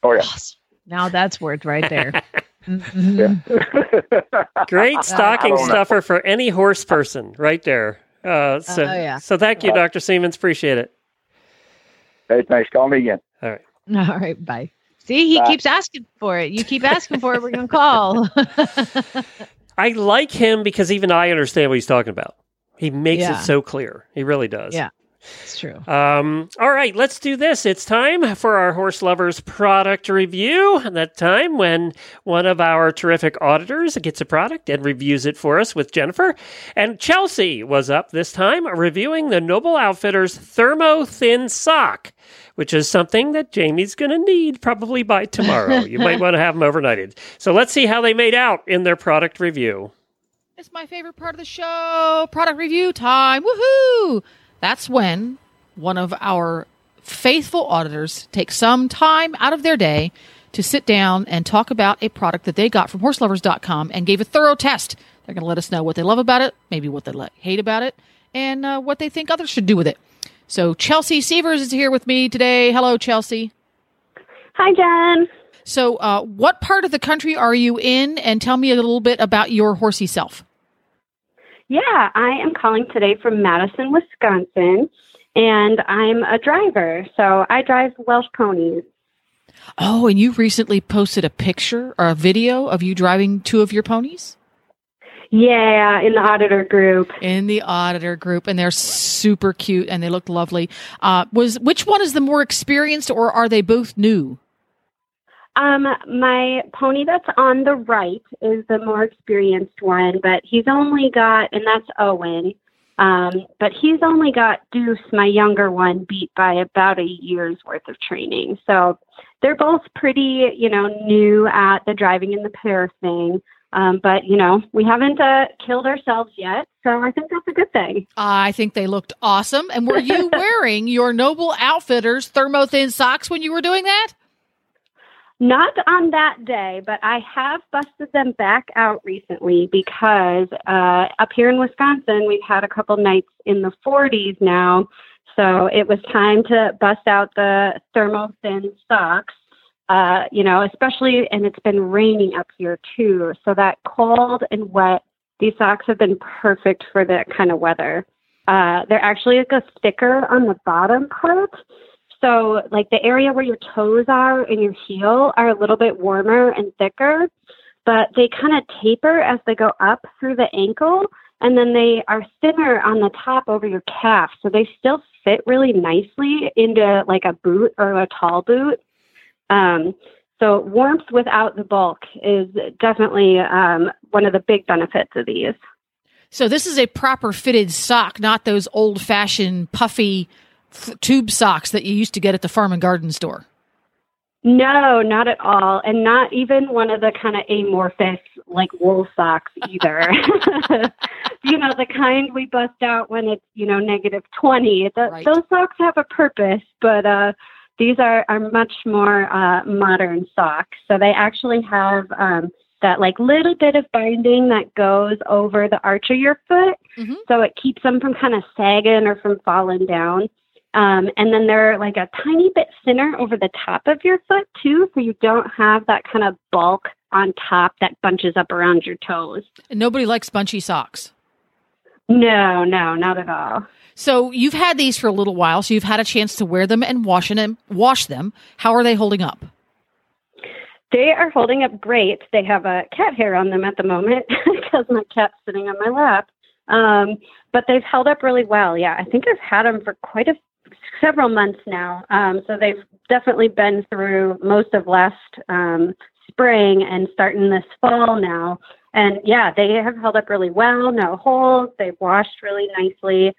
oh yeah. Awesome. Now that's worth right there. Mhm. great stocking I know. stuffer for any horse person, right there. Uh, so, Oh, yeah. so thank you, Uh, Dr. Siemens. Appreciate it. hey, thanks. Call me again. All right. All right, bye. See, he Bye. keeps asking for it. You keep asking for it, we're gonna call. I like him because even I understand what he's talking about. He makes Yeah. it so clear. He really does. Yeah. It's true. Um, all right, let's do this. It's time for our horse lovers product review. That time when one of our terrific auditors gets a product and reviews it for us with Jennifer. And Chelsea was up this time reviewing the Noble Outfitters Thermo Thin Sock, which is something that Jamie's going to need probably by tomorrow. you might want to have them overnighted. So let's see how they made out in their product review. It's my favorite part of the show. Product review time. Woohoo! That's when one of our faithful auditors takes some time out of their day to sit down and talk about a product that they got from horseloverz.com and gave a thorough test. They're going to let us know what they love about it, maybe what they hate about it, and uh, what they think others should do with it. So Chelsea Severs is here with me today. Hello, Chelsea. Hi, Jen. So, uh, what part of the country are you in? And tell me a little bit about your horsey self. Yeah, I am calling today from Madison, Wisconsin, and I'm a driver. So I drive Welsh ponies. Oh, and you recently posted a picture or a video of you driving two of your ponies? Yeah, in the auditor group. In the auditor group, and they're super cute and they look lovely. Uh, was which one is the more experienced, or are they both new? Um, my pony that's on the right is the more experienced one, but he's only got, and that's Owen. Um, but he's only got Deuce, my younger one, beat by about a year's worth of training. So they're both pretty, you know, new at the driving in the pair thing. Um, but you know, we haven't uh, killed ourselves yet, so I think that's a good thing. I think they looked awesome. And were you wearing your Noble Outfitters thermo thin socks when you were doing that? Not on that day, but I have busted them back out recently because uh, up here in Wisconsin, we've had a couple nights in the 40s now. So it was time to bust out the thermo thin socks. Uh, you know, especially, and it's been raining up here too. So that cold and wet, these socks have been perfect for that kind of weather. Uh, they're actually like a sticker on the bottom part. So, like the area where your toes are and your heel are a little bit warmer and thicker, but they kind of taper as they go up through the ankle, and then they are thinner on the top over your calf. So they still fit really nicely into like a boot or a tall boot. Um, so warmth without the bulk is definitely um, one of the big benefits of these. So this is a proper fitted sock, not those old fashioned puffy f- tube socks that you used to get at the farm and garden store. No, not at all. And not even one of the kind of amorphous, like wool socks either. you know, the kind we bust out when it's, you know, negative 20. The, Right. Those socks have a purpose, but uh, these are, are much more uh, modern socks. So they actually have um, that like little bit of binding that goes over the arch of your foot. Mhm. So it keeps them from kind of sagging or from falling down. Um, and then they're like a tiny bit thinner over the top of your foot too, so you don't have that kind of bulk on top that bunches up around your toes. And nobody likes bunchy socks. No, no, not at all. So you've had these for a little while, so you've had a chance to wear them and wash them. Wash them. How are they holding up? They are holding up great. They have a cat hair on them at the moment because my cat's sitting on my lap. Um, but they've held up really well. Yeah, I think I've had them for quite a several months now. Um, so they've definitely been through most of last um, spring and starting this fall now. And yeah, they have held up really well. No holes. They've washed really nicely.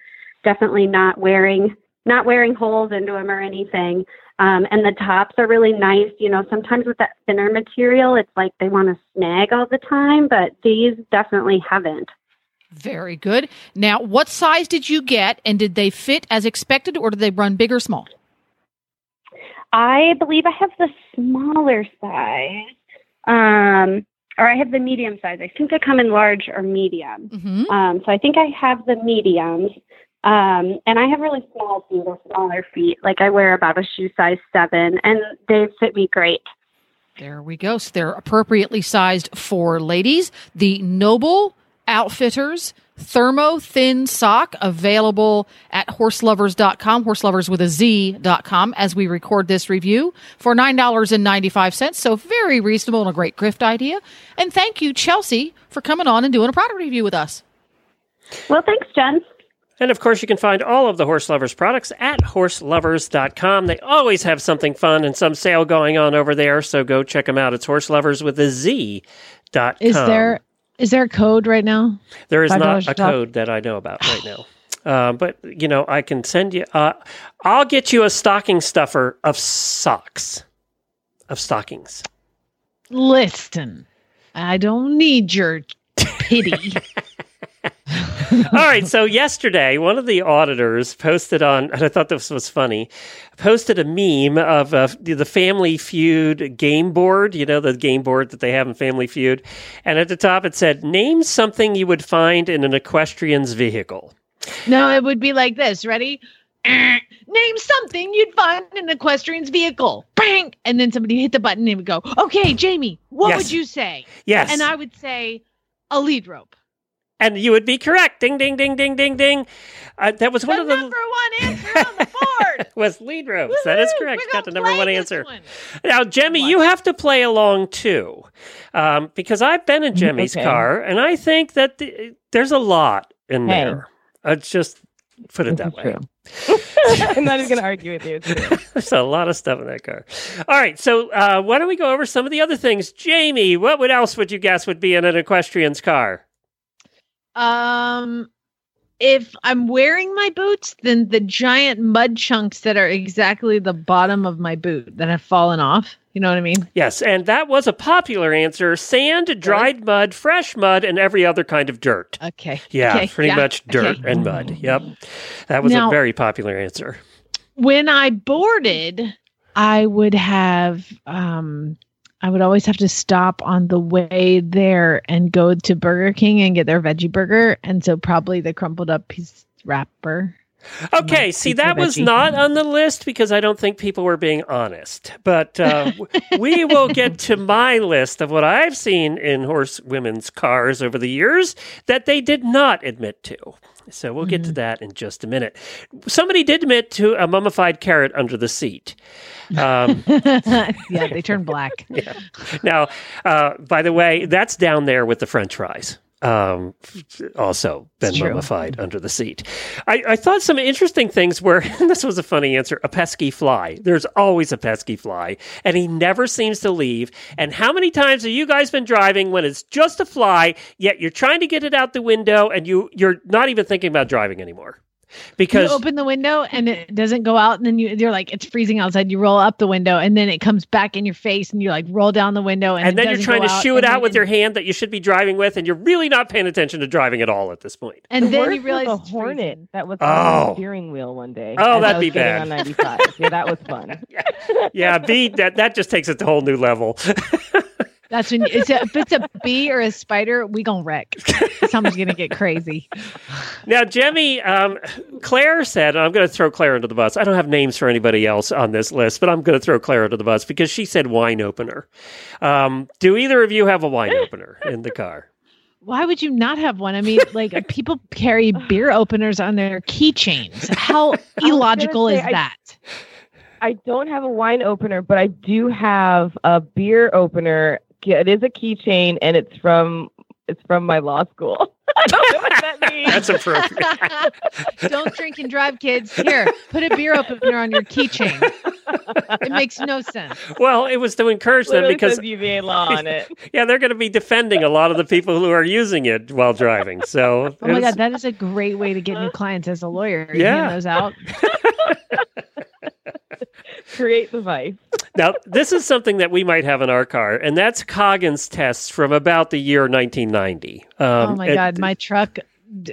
Definitely not wearing not wearing holes into them or anything. Um, and the tops are really nice. You know, sometimes with that thinner material, it's like they want to snag all the time, but these definitely haven't. Very good. Now, what size did you get, and did they fit as expected, or did they run big or small? I believe I have the smaller size, um, or I have the medium size. I think they come in large or medium. Mm-hmm. Um, so I think I have the mediums. Um, and I have really small feet or smaller feet. Like I wear about a shoe size seven, and they fit me great. There we go. So they're appropriately sized for ladies. The Noble Outfitters Thermo Thin Sock available at horseloverz.com, horselovers with a Z.com as we record this review for $9.95. So very reasonable and a great gift idea. And thank you, Chelsea, for coming on and doing a product review with us. Well, thanks, Jen. And of course, you can find all of the Horse Lovers products at horseloverz.com. They always have something fun and some sale going on over there, so go check them out. It's horselovers with a Z. Dot Is there is there a code right now? There is $5 not a off? code that I know about right now. Uh, but you know, I can send you. Uh, I'll get you a stocking stuffer of socks, of stockings. Listen, I don't need your pity. All right. So yesterday, one of the auditors posted on, and I thought this was funny, posted a meme of uh, the Family Feud game board. You know, the game board that they have in Family Feud, and at the top it said, "Name something you would find in an equestrian's vehicle." no, it would be like this. Ready? Name something you'd find in an equestrian's vehicle. Bang! And then somebody hit the button and it would go, Okay, Jamie, what Yes. would you say? Yes. And I would say a lead rope. And you would be correct. Ding, ding, ding, ding, ding, ding. Uh, that was one the of the number one answer on the board. was lead ropes. That is correct. We're Got the number one answer. one. Now, Jemmy, you have to play along too, um, because I've been in Jemmy's Okay. car, and I think that the, there's a lot in Hey. there. Let's just put it that way. I'm not even going to argue with you. There's a lot of stuff in that car. All right, so uh, why don't we go over some of the other things? Jamie, what would else would you guess would be in an equestrian's car? Um, if I'm wearing my boots, then the giant mud chunks that are exactly the bottom of my boot that have fallen off. You know what I mean? Yes, and that was a popular answer: sand, dried mud, fresh mud, and every other kind of dirt. Okay. Yeah, Okay, pretty yeah, much dirt okay. and mud. Yep. That was a very popular answer. When I boarded, I would have um I would always have to stop on the way there and go to Burger King and get their veggie burger, and so probably the crumpled up piece wrapper. Okay, see, that was not on the list because I don't think people were being honest. But uh, we will get to my list of what I've seen in horse women's cars over the years that they did not admit to. So we'll get to that in just a minute. Somebody did admit to a mummified carrot under the seat. Um, yeah, they turn black. yeah. Now, uh, by the way, that's down there with the French fries. Um, also been mummified under the seat. I, I thought some interesting things were, and this was a funny answer, a pesky fly. There's always a pesky fly, and he never seems to leave. And how many times have you guys been driving when it's just a fly, yet you're trying to get it out the window and you, you're not even thinking about driving anymore? Because you open the window and it doesn't go out, and then you, you're like, it's freezing outside. You roll up the window, and then it comes back in your face, and you like roll down the window, and, and then you're trying to shoo it out then- with your hand that you should be driving with, and you're really not paying attention to driving at all at this point. And The then you realize was it's a hornet freezing. that was Oh. on the oh. steering wheel one day. Oh, that'd be getting bad. On 95. yeah, that was fun. Yeah, B that that just takes it to a whole new level. That's when it's a, if it's a bee or a spider, we gonna wreck. Someone's gonna get crazy. now, Jemmy, um, Claire said, and I'm going to throw Claire under the bus. I don't have names for anybody else on this list, but I'm going to throw Claire under the bus because she said wine opener. Um, do either of you have a wine opener in the car? Why would you not have one? I mean, like people carry beer openers on their keychains. How illogical say, is I- that? I don't have a wine opener, but I do have a beer opener. It is a keychain, and it's from it's from my law school. I don't know what that means. That's appropriate. Don't drink and drive, kids. Here, put a beer opener on your keychain. It makes no sense. well, it was to encourage them Literally because says UVA law on it. yeah, they're going to be defending a lot of the people who are using it while driving. So, Oh my it's- god, that is a great way to get new clients as a lawyer. You Yeah. those out. Create the vice. Now, this is something that we might have in our car, and that's Coggins tests from about the year 1990. Um, oh my it- god, my truck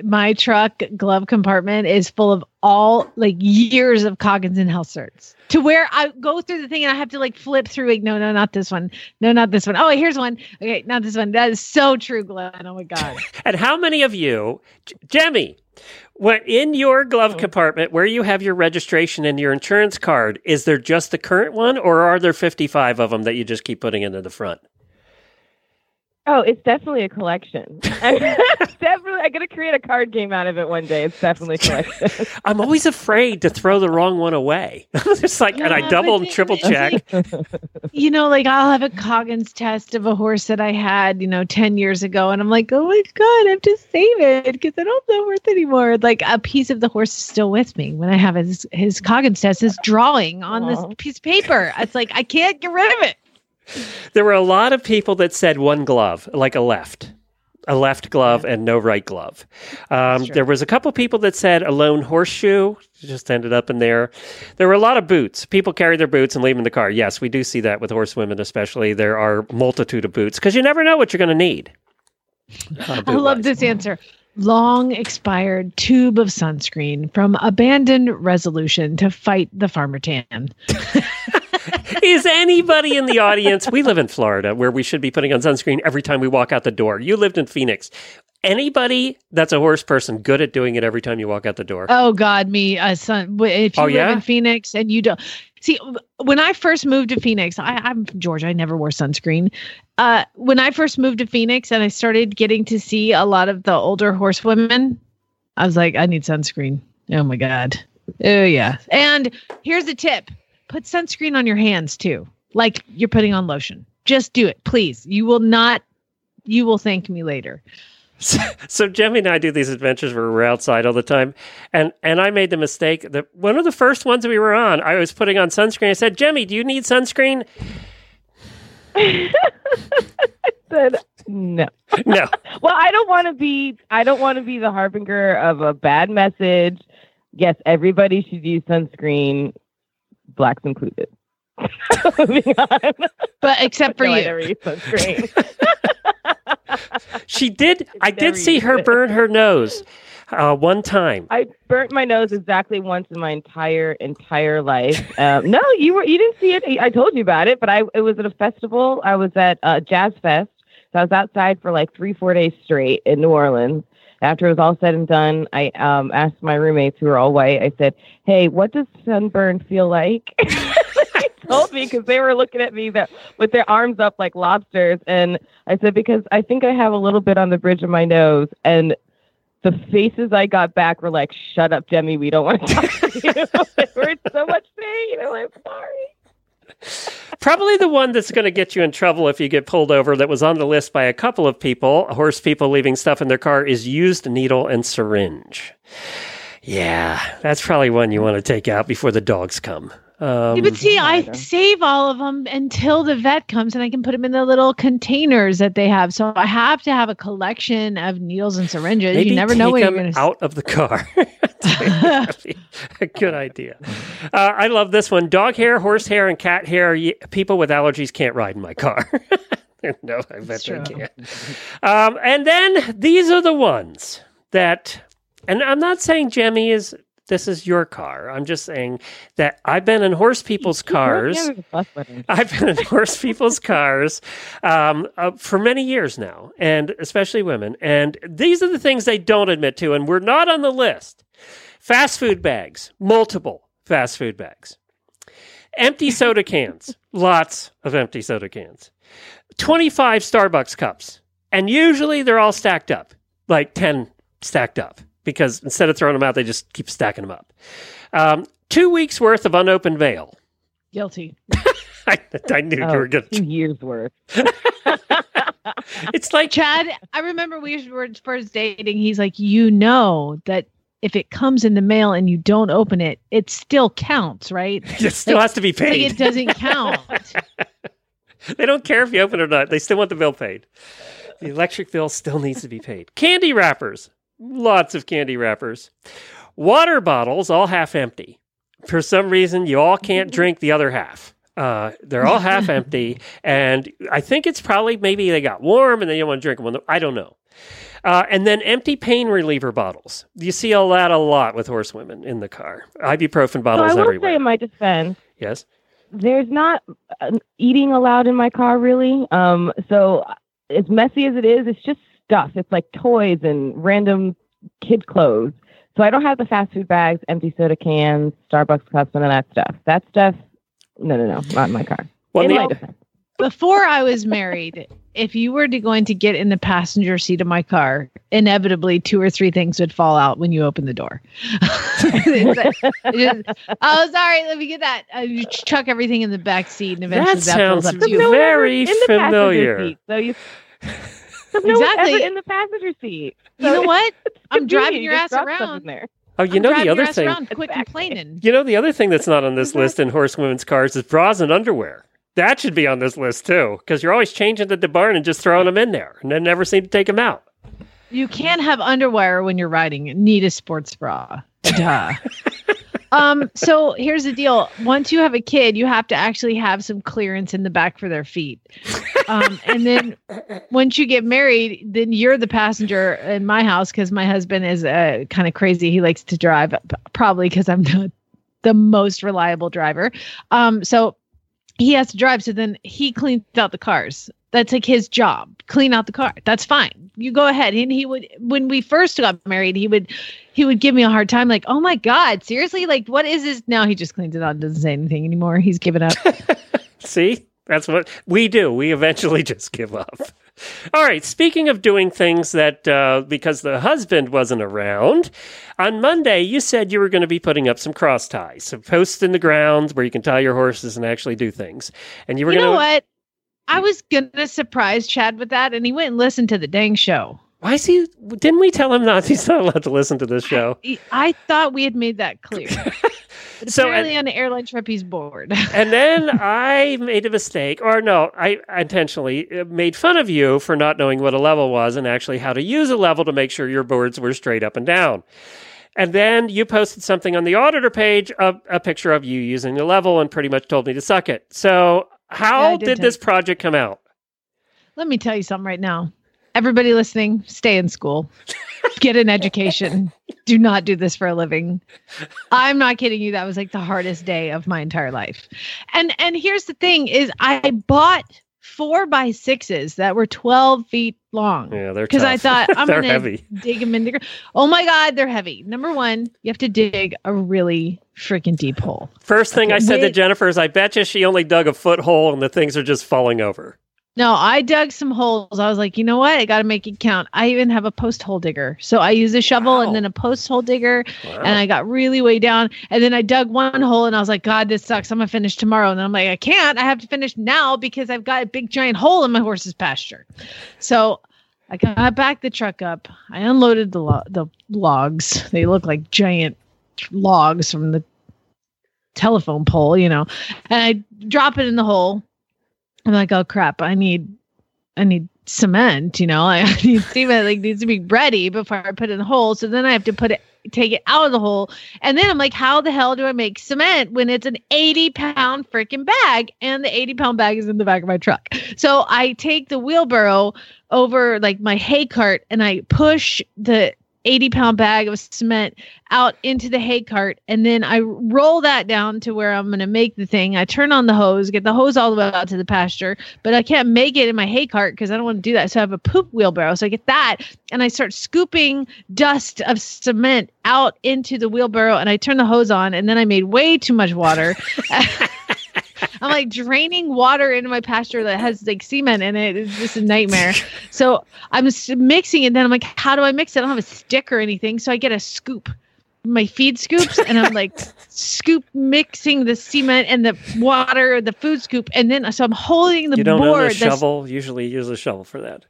my truck glove compartment is full of all like years of Coggins and health certs. To where I go through the thing and I have to like flip through like no no not this one. No not this one. Oh here's one. Okay, not this one. That is so true, Glenn. Oh my god. And how many of you, J- Jemmy, what in your glove oh. compartment where you have your registration and your insurance card, is there just the current one, or are there 55 of them that you just keep putting into the front? Oh, it's definitely a collection. definitely, I'm gonna create a card game out of it one day. It's definitely a collection. I'm always afraid to throw the wrong one away. it's like, and I double and triple it- check. you know, like I'll have a Coggins test of a horse that I had, you know, 10 years ago. And I'm like, oh my God, I have to save it because I don't know worth anymore. Like a piece of the horse is still with me when I have his, his Coggins test, his drawing on Aw. this piece of paper. It's like, I can't get rid of it. There were a lot of people that said one glove, like a left, a left glove and no right glove. Um, there was a couple people that said a lone horseshoe. Just ended up in there. There were a lot of boots. People carry their boots and leave them in the car. Yes, we do see that with horsewomen, especially. There are multitude of boots because you never know what you're going to need. Uh, I love this answer. Long expired tube of sunscreen from abandoned resolution to fight the farmer tan. Is anybody in the audience? We live in Florida where we should be putting on sunscreen every time we walk out the door. You lived in Phoenix. Anybody that's a horse person good at doing it every time you walk out the door? Oh God, me, uh, son. If you Oh, live yeah? in Phoenix and you don't see, when I first moved to Phoenix, I, I'm from Georgia. I never wore sunscreen. Uh, when I first moved to Phoenix and I started getting to see a lot of the older horsewomen, I was like, I need sunscreen. Oh my God. Oh yeah. And here's a tip: put sunscreen on your hands too, like you're putting on lotion. Just do it, please. You will not. You will thank me later. So, so Jemmy and I do these adventures where we're outside all the time, and and I made the mistake that one of the first ones we were on, I was putting on sunscreen. I said, Jemmy, do you need sunscreen? I said no. No. Well, I don't want to be. I don't want to be the harbinger of a bad message. Yes, everybody should use sunscreen, blacks included. But except for No, I you. Never use sunscreen. She did. I did see her burn her nose uh, one time. I burnt my nose exactly once in my entire entire life. Um, no, you were you didn't see it. I told you about it, but I it was at a festival. I was at uh, Jazz Fest, so I was outside for like three four days straight in New Orleans. After it was all said and done, I um, asked my roommates who were all white. I said, "Hey, what does sunburn feel like?" told me because they were looking at me that with their arms up like lobsters, and I said because I think I have a little bit on the bridge of my nose, and the faces I got back were like, "Shut up, Demi. We don't want to talk to you." they were in so much pain. I'm like, sorry. Probably the one that's going to get you in trouble if you get pulled over that was on the list by a couple of people, horse people leaving stuff in their car, is used needle and syringe. Yeah, that's probably one you want to take out before the dogs come. Um, Yeah, but see, I either. save all of them until the vet comes and I can put them in the little containers that they have. So I have to have a collection of needles and syringes. maybe you never know take when you're going to. out of the car. A good idea. Uh, I love this one: dog hair, horse hair, and cat hair. People with allergies can't ride in my car. no, I bet they can't. Um, and then these are the ones that, and I'm not saying Jemmy is. This is your car. I'm just saying that I've been in horse people's cars. Yeah, there's a bus button. I've been in horse people's cars um, uh, for many years now, and especially women. And these are the things they don't admit to, and we're not on the list. Fast food bags, multiple fast food bags, empty soda cans, lots of empty soda cans, 25 Starbucks cups, and usually they're all stacked up, like 10 stacked up, because instead of throwing them out, they just keep stacking them up. Um, two weeks worth of unopened mail. Guilty. I, I knew you Oh, were going two to. years worth. It's like Chad, I remember we were first dating. He's like, you know that if it comes in the mail and you don't open it, it still counts, right? it still has to be Like paid. it doesn't count. they don't care if you open it or not. They still want the bill paid. The electric bill still needs to be paid. Candy wrappers, lots of candy wrappers. Water bottles, all half empty. For some reason, you all can't drink the other half. Uh, they're all half empty, and I think it's probably maybe they got warm and they don't want to drink them. I don't know. Uh, and then empty pain reliever bottles. You see all that a lot with horsewomen in the car. Ibuprofen So bottles I will everywhere. say, in my defense, yes. there's not uh, eating allowed in my car really. Um, so as messy as it is, it's just stuff. It's like toys and random kid clothes. So I don't have the fast food bags, empty soda cans, Starbucks cups, none of that stuff. That stuff, no, no, no, not in my car. Well, in the- my defense. before I was married, if you were to going to get in the passenger seat of my car, inevitably two or three things would fall out when you open the door. It's like- it's just, oh, sorry, let me get that. Uh, you chuck everything in the back seat, and eventually That that, sounds up to you. very in the passenger familiar. seat, So you. So no one's Exactly. ever in the passenger seat. You know what? I'm driving your You ass just drop stuff around. in there. Oh, you I'm know the other ass thing. around, quit Exactly. complaining. You know the other thing that's not on this mm-hmm. list in horsewomen's cars is bras and underwear. That should be on this list too, because you're always changing the barn and just throwing them in there, and then never seem to take them out. You can't have underwear when you're riding. Need a sports bra. Duh. um. So here's the deal. Once you have a kid, you have to actually have some clearance in the back for their feet. Um. And then once you get married, then you're the passenger in my house because my husband is uh, kind of crazy. He likes to drive, probably because I'm not the most reliable driver. Um. So he has to drive. So then he cleans out the cars. That's like his job. Clean out the car. That's fine. You go ahead. And he would when we first got married, he would he would give me a hard time, like, oh my God, seriously? Like, what is this? Now he just cleans it out and doesn't say anything anymore. He's given up. See, that's what we do. We eventually just give up. All right. Speaking of doing things that uh, because the husband wasn't around, on Monday you said you were going to be putting up some cross ties, some posts in the ground where you can tie your horses and actually do things. And you were you going know what? I was gonna surprise Chad with that, and he went and listened to the dang show. Why is he? Didn't we tell him not? He's not allowed to listen to this show. He- I thought we had made that clear. So, apparently, on an airline trip, he's bored. and then I made a mistake, or no, I intentionally uh, made fun of you for not knowing what a level was and actually how to use a level to make sure your boards were straight up and down. And then you posted something on the auditor page, a, a picture of you using the level, and pretty much told me to suck it. So, how Yeah, did did this project come out? Let me tell you something right now. Everybody listening, stay in school. Get an education. Do not do this for a living. I'm not kidding you. That was like the hardest day of my entire life. And and here's the thing is I bought four by sixes that were 12 feet long. Yeah, they're Because I thought I'm gonna heavy. dig them into. gr- Oh my god, they're heavy. Number one, you have to dig a really freaking deep hole. First thing Okay, I said to. Jennifer is, I bet you she only dug a foot hole and the things are just falling over. No, I dug some holes. I was like, you know what? I got to make it count. I even have a post hole digger. So I use a shovel Wow. and then a post hole digger. Wow. And I got really way down. And then I dug one hole and I was like, God, this sucks. I'm going to finish tomorrow. And I'm like, I can't. I have to finish now because I've got a big giant hole in my horse's pasture. So I got back the truck up. I unloaded the, lo- the logs. They look like giant logs from the telephone pole, you know, and I drop it in the hole. I'm like, oh crap, I need, I need cement, you know, I need cement, like needs to be ready before I put in the hole. So then I have to put it, take it out of the hole. And then I'm like, how the hell do I make cement when it's an 80 pound freaking bag and the 80 pound bag is in the back of my truck? So I take the wheelbarrow over like my hay cart and I push the 80 pound bag of cement out into the hay cart and then I roll that down to where I'm going to make the thing. I turn on the hose, get the hose all the way out to the pasture, but I can't make it in my hay cart because I don't want to do that. So I have a poop wheelbarrow. So I get that and I start scooping dust of cement out into the wheelbarrow and I turn the hose on and then I made way too much water. I'm like draining water into my pasture that has like cement in it. It's just a nightmare. So I'm mixing it. Then I'm like, how do I mix it? I don't have a stick or anything. So I get a scoop, my feed scoops, and I'm like scoop mixing the cement and the water, the food scoop, and then so I'm holding the you don't board. own a shovel. Usually use a shovel for that.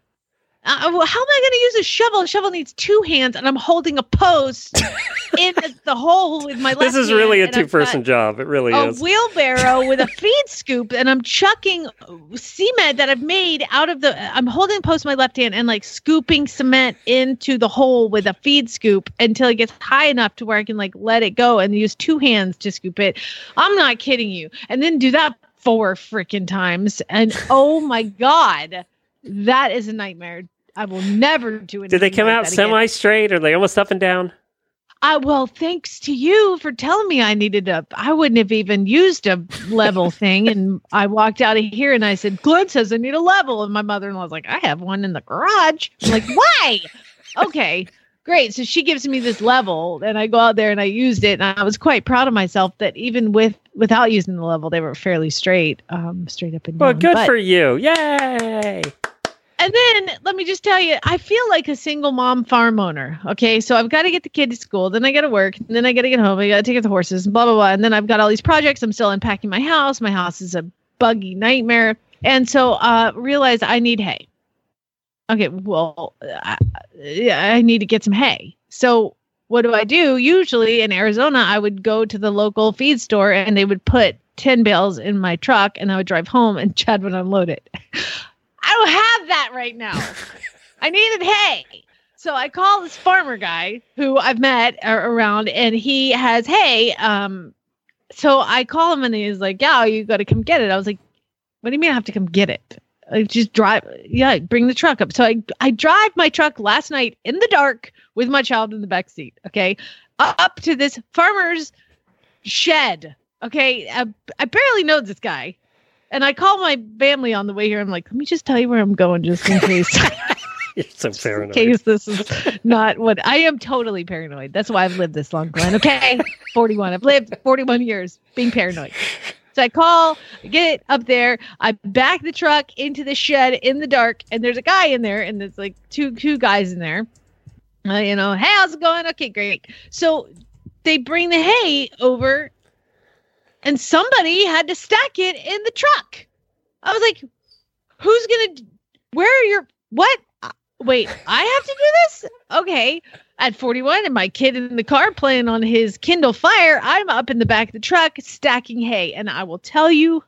Uh, well, how am I going to use a shovel? A shovel needs two hands, and I'm holding a post in the, the hole with my left. Hand. This is really a hand, and I've two person job. It really a is. A wheelbarrow with a feed scoop and I'm chucking cement that I've made out of the I'm holding post with my left hand and like scooping cement into the hole with a feed scoop until it gets high enough to where I can like let it go and use two hands to scoop it. I'm not kidding you. And then do that four freaking times and oh my god, that is a nightmare. I will never do it. Did they come out semi straight? or they almost up and down? I well, thanks to you for telling me I needed a. I wouldn't have even used a level thing, and I walked out of here and I said, "Glenn says I need a level," and my mother-in-law was like, "I have one in the garage." I'm like, "Why?" okay, great. So she gives me this level, and I go out there and I used it, and I was quite proud of myself that even with without using the level, they were fairly straight, um, straight up and down. Well, good But- for you. Yay. and then let me just tell you, I feel like a single mom farm owner. Okay. So I've got to get the kid to school, then I got to work, and then I got to get home, I got to take care of the horses, blah, blah, blah. And then I've got all these projects. I'm still unpacking my house. My house is a buggy nightmare. And so uh realize I need hay. Okay. Well, I, I need to get some hay. So what do I do? Usually in Arizona, I would go to the local feed store and they would put 10 bales in my truck and I would drive home and Chad would unload it. I don't have that right now. I needed hay. So I call this farmer guy who I've met around and he has hay. Um, so I call him and he's like, Yeah, you got to come get it. I was like, What do you mean I have to come get it? I just drive. Yeah, bring the truck up. So I, I drive my truck last night in the dark with my child in the back seat. Okay. Up to this farmer's shed. Okay. I, I barely know this guy. And I call my family on the way here. I'm like, let me just tell you where I'm going just in case. You're so in case this is not what I am totally paranoid. That's why I've lived this long, Glenn. Okay. 41. I've lived 41 years being paranoid. So I call, get up there, I back the truck into the shed in the dark, and there's a guy in there, and there's like two two guys in there. Uh, you know, hey, how's it going? Okay, great. So they bring the hay over, and somebody had to stack it in the truck. I was like, who's gonna? Where are your what? Uh, Wait, I have to do this? Okay. At 41 and my kid in the car playing on his Kindle Fire, I'm up in the back of the truck stacking hay. And I will tell you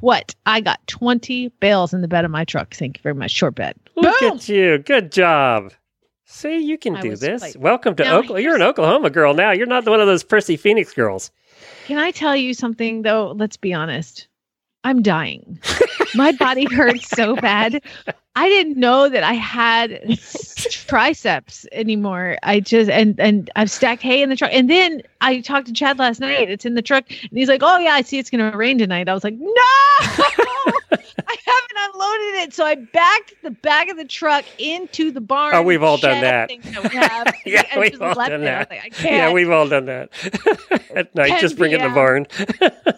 what, I got 20 bales in the bed of my truck. Thank you very much. Short bed. Look Boom! at you. Good job. See, you can I do this. Welcome to Now, Oklahoma. You're an Oklahoma girl now. You're not one of those prissy Phoenix girls. Can I tell you something though? Let's be honest. I'm dying. My body hurts so bad. I didn't know that I had triceps anymore. I just and and I've stacked hay in the truck. And then I talked to Chad last night. It's in the truck, and he's like, "Oh yeah, I see it's gonna rain tonight." I was like, "No, I haven't unloaded it." So I backed the back of the truck into the barn. Oh, we've all done that. that we have. Yeah, we've all done it. I was that. like, Yeah, we've all done that. At night, just bring it in the barn.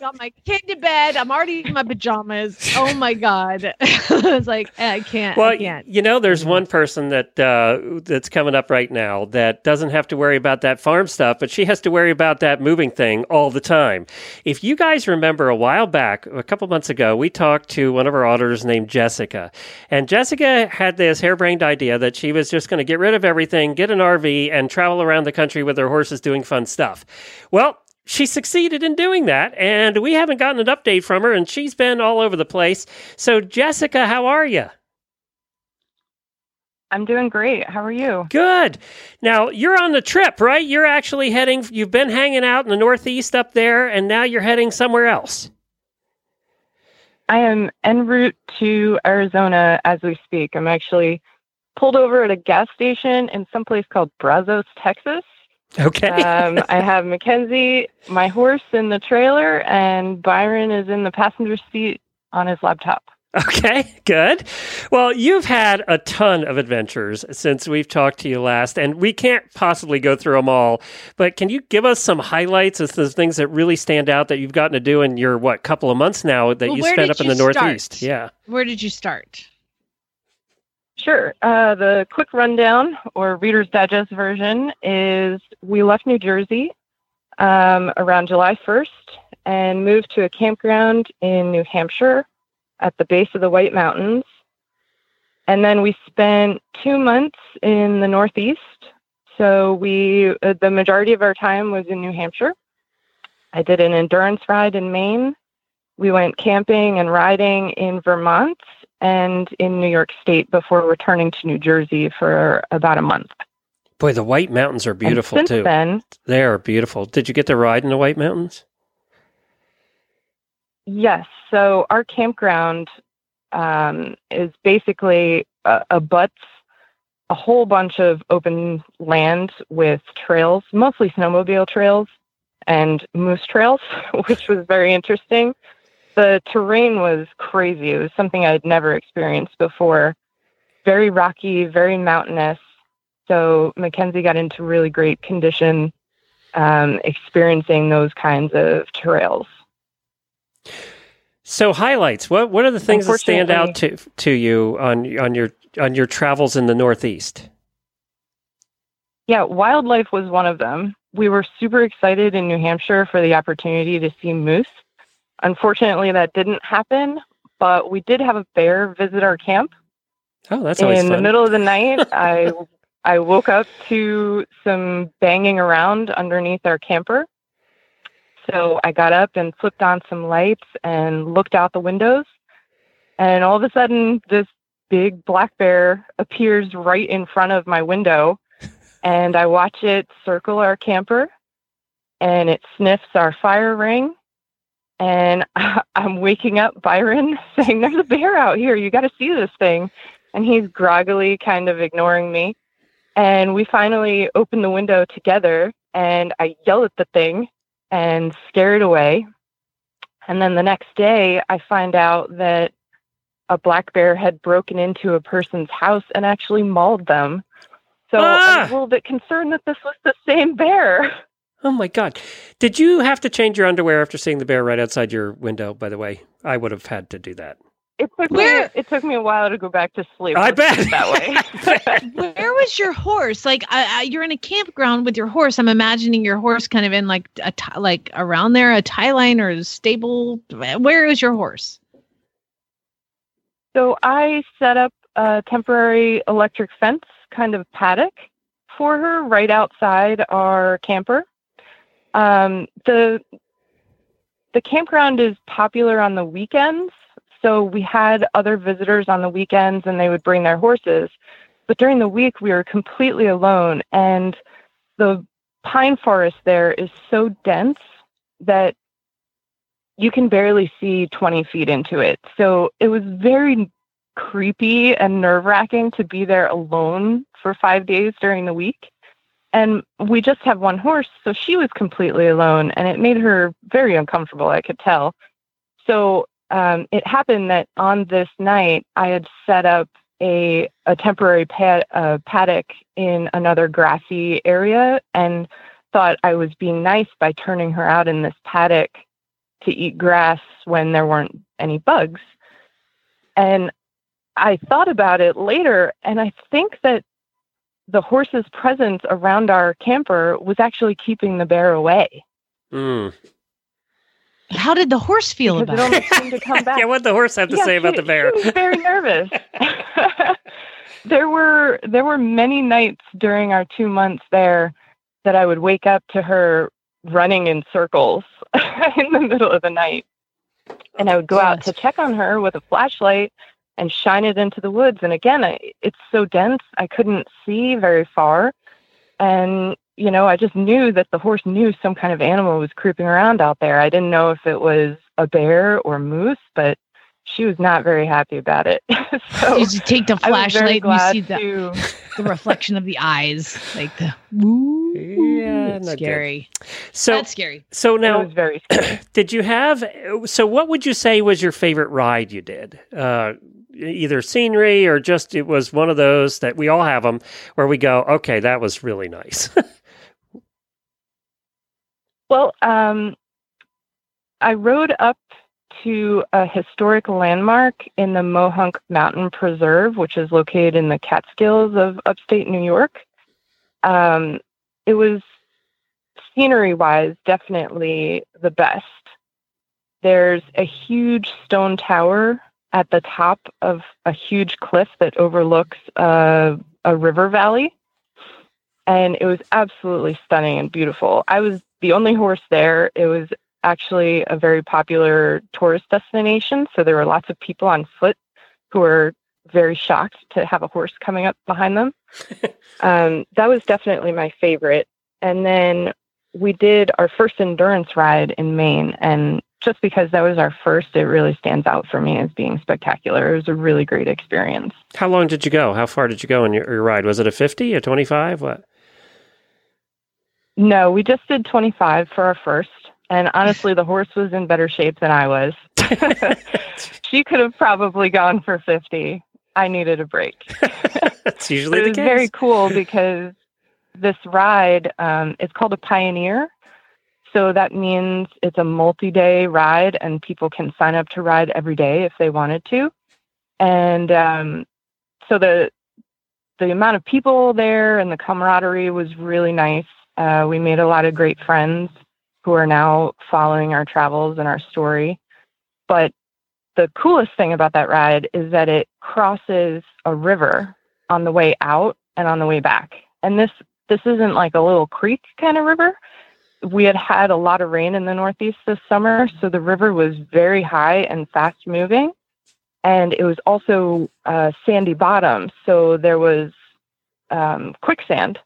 got my kid to bed. I'm already in my pajamas. Oh my god! I was like, I can't. Well, I can't. you know, there's one person that uh, that's coming up right now that doesn't have to worry about that farm stuff, but she has to worry about that moving thing all the time. If you guys remember, a while back, a couple months ago, we talked to one of our auditors named Jessica, and Jessica had this harebrained idea that she was just going to get rid of everything, get an RV, and travel around the country with her horses doing fun stuff. Well. She succeeded in doing that, and we haven't gotten an update from her, and she's been all over the place. So, Jessica, how are you? I'm doing great. How are you? Good. Now you're on the trip, right? You're actually heading. You've been hanging out in the Northeast up there, and now you're heading somewhere else. I am en route to Arizona as we speak. I'm actually pulled over at a gas station in some place called Brazos, Texas. Okay. Um, I have Mackenzie, my horse, in the trailer, and Byron is in the passenger seat on his laptop. Okay, good. Well, you've had a ton of adventures since we've talked to you last, and we can't possibly go through them all. But can you give us some highlights of the things that really stand out that you've gotten to do in your what couple of months now that Well, you spent did up in the start? Northeast? Yeah. Where did you start? Sure. Uh, the quick rundown or Reader's Digest version is we left New Jersey um, around July 1st and moved to a campground in New Hampshire at the base of the White Mountains. And then we spent two months in the Northeast. So we, uh, the majority of our time was in New Hampshire. I did an endurance ride in Maine. We went camping and riding in Vermont and in New York State before returning to New Jersey for about a month. Boy, the White Mountains are beautiful and since too. then, They are beautiful. Did you get to ride in the White Mountains? Yes. So our campground um, is basically uh, abuts a whole bunch of open land with trails, mostly snowmobile trails and moose trails, which was very interesting. The terrain was crazy. It was something I'd never experienced before. Very rocky, very mountainous. So Mackenzie got into really great condition, um, experiencing those kinds of trails. So highlights. What what are the things that stand out to to you on on your on your travels in the Northeast? Yeah, wildlife was one of them. We were super excited in New Hampshire for the opportunity to see moose. Unfortunately, that didn't happen, but we did have a bear visit our camp. Oh, that's always in fun. the middle of the night. I I woke up to some banging around underneath our camper. So I got up and flipped on some lights and looked out the windows. And all of a sudden, this big black bear appears right in front of my window. And I watch it circle our camper and it sniffs our fire ring. And I'm waking up Byron saying, There's a bear out here. You got to see this thing. And he's groggily kind of ignoring me. And we finally open the window together and I yell at the thing and scared away. And then the next day, I find out that a black bear had broken into a person's house and actually mauled them. So Ah! I'm a little bit concerned that this was the same bear. Oh my god! Did you have to change your underwear after seeing the bear right outside your window? By the way, I would have had to do that. It took me it took me a while to go back to sleep. I bet. that way. Where was your horse? Like, uh, you're in a campground with your horse. I'm imagining your horse kind of in like a like around there, a tie line or a stable. Where is your horse? So I set up a temporary electric fence kind of paddock for her right outside our camper. Um, the the campground is popular on the weekends, so we had other visitors on the weekends and they would bring their horses. But during the week we were completely alone and the pine forest there is so dense that you can barely see 20 feet into it. So it was very creepy and nerve wracking to be there alone for five days during the week. And we just have one horse, so she was completely alone, and it made her very uncomfortable, I could tell. So um, it happened that on this night, I had set up a, a temporary pad, uh, paddock in another grassy area and thought I was being nice by turning her out in this paddock to eat grass when there weren't any bugs. And I thought about it later, and I think that the horse's presence around our camper was actually keeping the bear away. Mm. How did the horse feel Because it about it? almost seemed to come back. Yeah, what the horse have to Yeah, say about she- the bear? She was very nervous. there were there were many nights during our two months there that I would wake up to her running in circles in the middle of the night, and I would go out to check on her with a flashlight and shine it into the woods. And again, I, it's so dense I couldn't see very far, and you know I just knew that the horse knew some kind of animal was creeping around out there. I didn't know if it was a bear or moose, but she was not very happy about it. so you just take the I was very flashlight and you see the, to- the reflection of the eyes, like the woo. Yeah, it's not good. scary. So That's scary. So now, was very scary. did you have? So, what would you say was your favorite ride you did? Uh, either scenery or just it was one of those that we all have them where we go, okay, that was really nice. Well, um, I rode up to a historic landmark in the Mohonk Mountain Preserve, which is located in the Catskills of upstate New York. Um, it was scenery wise definitely the best. There's a huge stone tower at the top of a huge cliff that overlooks uh, a river valley. And it was absolutely stunning and beautiful. I was the only horse there. It was actually a very popular tourist destination. So there were lots of people on foot who were very shocked to have a horse coming up behind them. um, that was definitely my favorite. And then we did our first endurance ride in Maine. And just because that was our first, it really stands out for me as being spectacular. It was a really great experience. How long did you go? How far did you go in your, your ride? Was it a 50, a 25? What? No, we just did 25 for our first. And honestly, the horse was in better shape than I was. she could have probably gone for 50. I needed a break. That's usually it was case. very cool because this ride um, it's called a pioneer so that means it's a multi-day ride and people can sign up to ride every day if they wanted to and um, so the the amount of people there and the camaraderie was really nice uh, we made a lot of great friends who are now following our travels and our story but the coolest thing about that ride is that it crosses a river on the way out and on the way back. And this this isn't like a little creek kind of river. We had had a lot of rain in the Northeast this summer, so the river was very high and fast moving, and it was also uh, sandy bottom, so there was um, quicksand.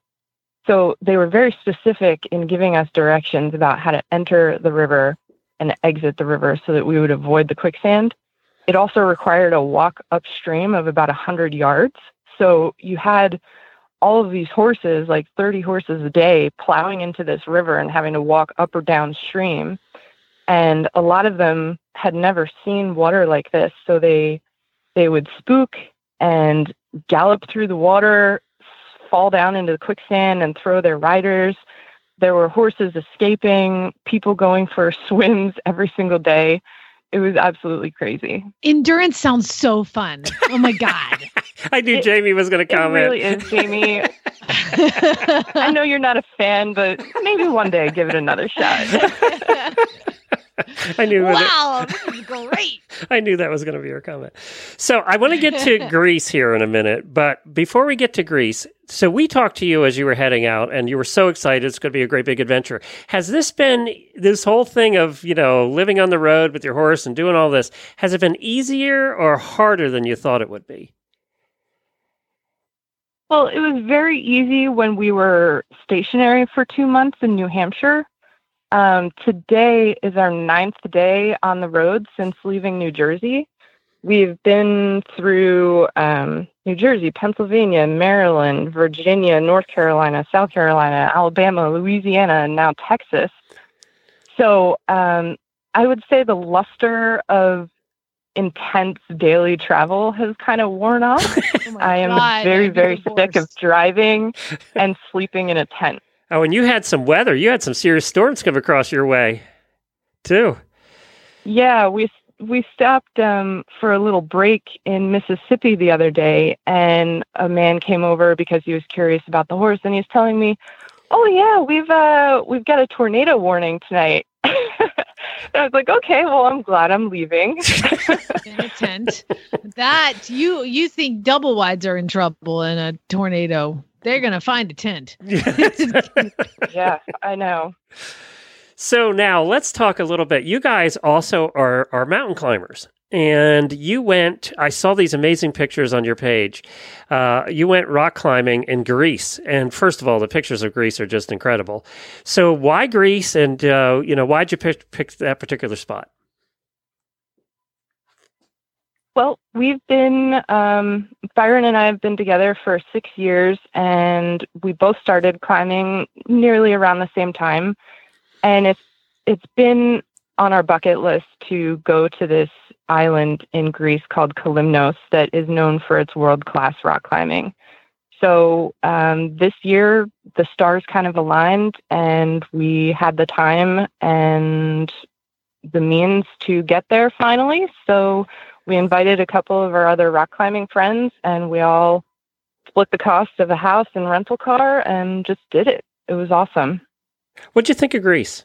So they were very specific in giving us directions about how to enter the river and exit the river so that we would avoid the quicksand. It also required a walk upstream of about 100 yards. So you had all of these horses, like 30 horses a day, plowing into this river and having to walk up or downstream. And a lot of them had never seen water like this. So they they would spook and gallop through the water, fall down into the quicksand and throw their riders. There were horses escaping, people going for swims every single day. It was absolutely crazy. Endurance sounds so fun. Oh my god. I knew Jamie was going to comment. It comment. really is, Jamie. I know you're not a fan, but maybe one day I give it another shot. I knew that- wow, this is great. I knew that was going to be your comment. So I want to get to Greece here in a minute, but before we get to Greece, so we talked to you as you were heading out, and you were so excited it's going to be a great big adventure. Has this been this whole thing of you know living on the road with your horse and doing all this? Has it been easier or harder than you thought it would be? Well, it was very easy when we were stationary for two months in New Hampshire. Um, today is our ninth day on the road since leaving New Jersey. We've been through um, New Jersey, Pennsylvania, Maryland, Virginia, North Carolina, South Carolina, Alabama, Louisiana, and now Texas. So um, I would say the luster of intense daily travel has kind of worn off. I am God, very, very sick of driving and sleeping in a tent. Oh, and you had some weather. You had some serious storms come across your way, too. Yeah, we we stopped um, for a little break in Mississippi the other day, and a man came over because he was curious about the horse, and he's telling me, "Oh yeah, we've uh, we've got a tornado warning tonight." and I was like, "Okay, well, I'm glad I'm leaving." in a tent. That you you think double wides are in trouble in a tornado. They're gonna find a tent. yeah, I know. So now let's talk a little bit. You guys also are are mountain climbers, and you went. I saw these amazing pictures on your page. Uh, you went rock climbing in Greece, and first of all, the pictures of Greece are just incredible. So why Greece, and uh, you know why'd you pick pick that particular spot? Well, we've been um, Byron and I have been together for six years, and we both started climbing nearly around the same time. And it's it's been on our bucket list to go to this island in Greece called Kalymnos that is known for its world class rock climbing. So um, this year the stars kind of aligned, and we had the time and the means to get there finally. So we invited a couple of our other rock climbing friends and we all split the cost of a house and rental car and just did it. It was awesome. What'd you think of Greece?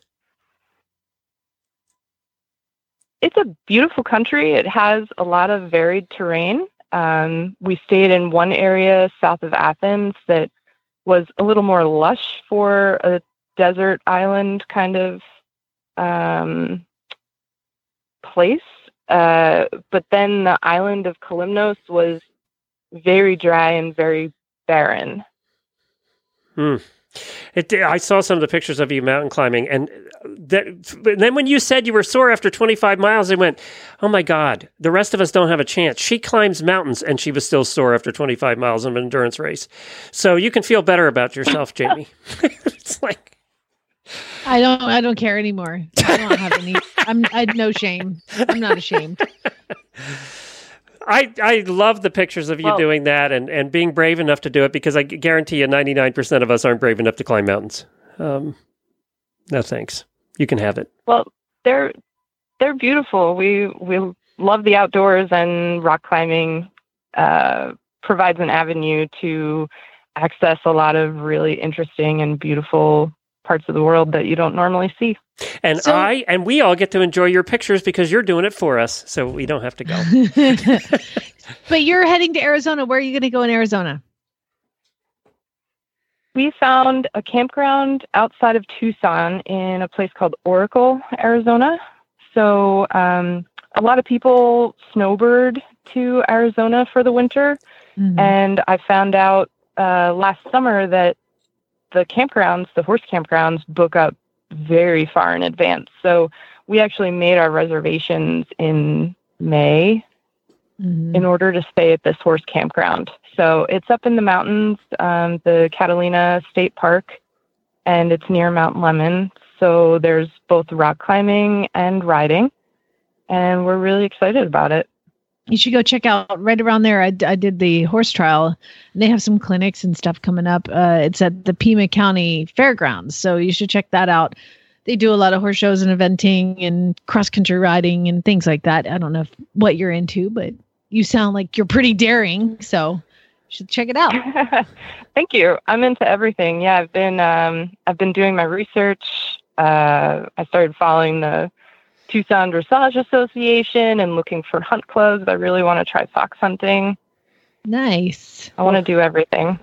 It's a beautiful country. It has a lot of varied terrain. Um, we stayed in one area south of Athens that was a little more lush for a desert island kind of um, place. Uh, but then the island of Kalymnos was very dry and very barren. Hmm. It, I saw some of the pictures of you mountain climbing, and that, but then when you said you were sore after 25 miles, I went, "Oh my God, the rest of us don't have a chance." She climbs mountains, and she was still sore after 25 miles of an endurance race. So you can feel better about yourself, Jamie. it's like I don't I don't care anymore. I don't have any I'm I no shame. I'm not ashamed. I, I love the pictures of you Well- doing that and, and being brave enough to do it because I guarantee you 99% of us aren't brave enough to climb mountains. Um, no thanks. You can have it. Well, they're they're beautiful. We we love the outdoors, and rock climbing uh, provides an avenue to access a lot of really interesting and beautiful parts of the world that you don't normally see. And So- I and we all get to enjoy your pictures because you're doing it for us, so we don't have to go. but you're heading to Arizona. Where are you going to go in Arizona? We found a campground outside of Tucson in a place called Oracle, Arizona. So um, a lot of people snowbird to Arizona for the winter. Mhm. And I found out uh, last summer that the campgrounds, the horse campgrounds, book up very far in advance. So we actually made our reservations in May Mhm. in order to stay at this horse campground. So it's up in the mountains, um, the Catalina State Park, and it's near Mount Lemmon. So there's both rock climbing and riding, and we're really excited about it. You should go check out right around there. I, I did the horse trial, and they have some clinics and stuff coming up. Uh, it's at the Pima County Fairgrounds, so you should check that out. They do a lot of horse shows and eventing and cross country riding and things like that. I don't know if, what you're into, but you sound like you're pretty daring, so you should check it out. Thank you. I'm into everything. Yeah, I've been um, I've been doing my research. Uh, I started following the Tucson Dressage Association and looking for hunt clubs. I really want to try fox hunting. Nice. I want to do everything.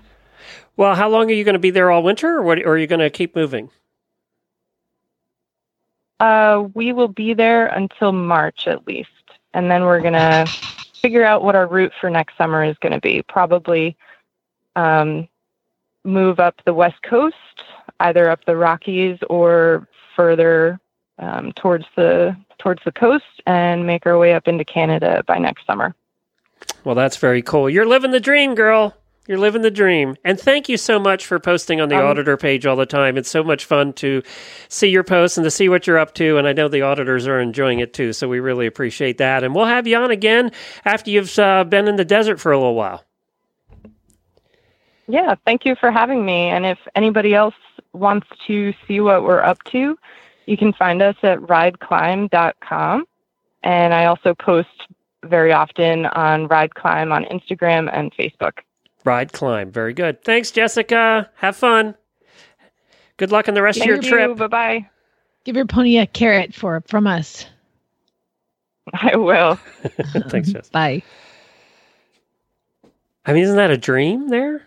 well, how long are you going to be there all winter, or, what, or are you going to keep moving? Uh, we will be there until March at least, and then we're gonna figure out what our route for next summer is going to be. Probably um, move up the west coast, either up the Rockies or further um, towards the towards the coast, and make our way up into Canada by next summer. Well, that's very cool. You're living the dream, girl. You're living the dream. And thank you so much for posting on the Um, auditor page all the time. It's so much fun to see your posts and to see what you're up to. And I know the auditors are enjoying it too. So we really appreciate that. And we'll have you on again after you've uh, been in the desert for a little while. Yeah, thank you for having me. And if anybody else wants to see what we're up to, you can find us at rideclimb.com. And I also post very often on Ride Climb on Instagram and Facebook. Ride, climb. Very good. Thanks, Jessica. Have fun. Good luck on the rest of your you. trip. Bye bye. Give your pony a carrot for from us. I will. Thanks, Jess. Bye. I mean, isn't that a dream there?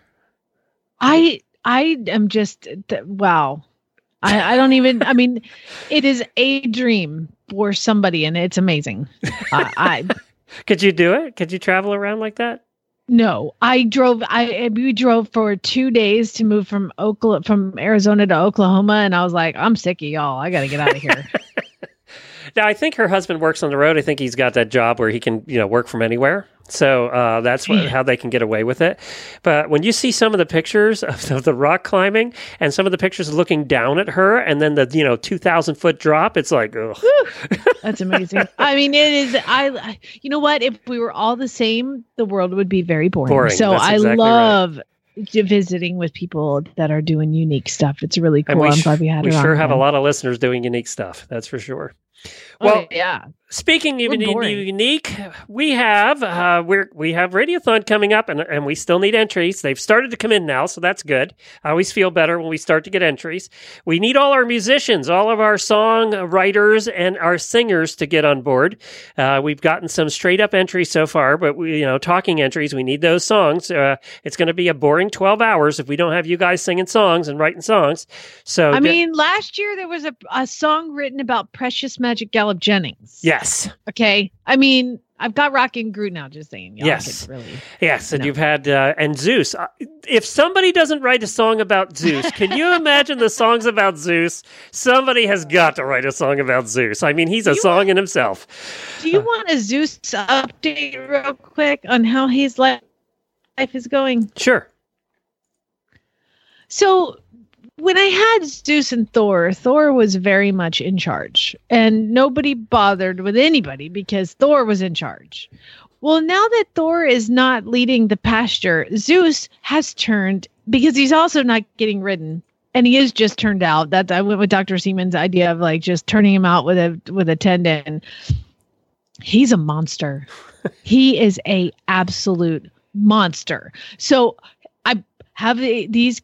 I I am just th- wow. I, I don't even. I mean, it is a dream for somebody, and it's amazing. I, I Could you do it? Could you travel around like that? no. I drove. I we drove for two days to move from Oklahoma from Arizona to Oklahoma, and I was like, I'm sick of y'all. I got to get out of here. Now, I think her husband works on the road. I think he's got that job where he can, you know, work from anywhere. So uh, that's what, how they can get away with it. But when you see some of the pictures of, of the rock climbing and some of the pictures looking down at her, and then the you know two thousand foot drop, it's like, ugh. That's amazing. I mean, it is. I, you know what? If we were all the same, the world would be very boring. Boring. So That's I exactly love j- visiting with people that are doing unique stuff. It's really cool. I'm glad we had we sure have a lot of listeners doing unique stuff. That's for sure. Oh, Well, yeah. Speaking of We're uni- boring. unique, we have uh, we're we have Radiothon coming up, and and we still need entries. They've started to come in now, so that's good. I always feel better when we start to get entries. We need all our musicians, all of our song writers, and our singers to get on board. Uh, we've gotten some straight up entries so far, but we you know talking entries. We need those songs. Uh, it's going to be a boring twelve hours if we don't have you guys singing songs and writing songs. So I get- mean, last year there was a, a song written about Precious Magic Gallup Jennings. Yes. Okay. I mean, I've got Rockin' Groot now, just saying. Y'all Yes. Really. Yes, and No. you've had uh, and Zeus. Uh, If somebody doesn't write a song about Zeus, can you imagine the songs about Zeus? Somebody has got to write a song about Zeus. I mean, he's a song in himself. Do you want a Zeus update real quick on how his life is going? Sure. So when I had Zeus and Thor, Thor was very much in charge, and nobody bothered with anybody because Thor was in charge. Well, now that Thor is not leading the pasture, Zeus has turned because he's also not getting ridden. And he is just turned out. That I went with Dr. Siemens' idea of like just turning him out with a with a tendon. He's a monster. he is a absolute monster. So I have these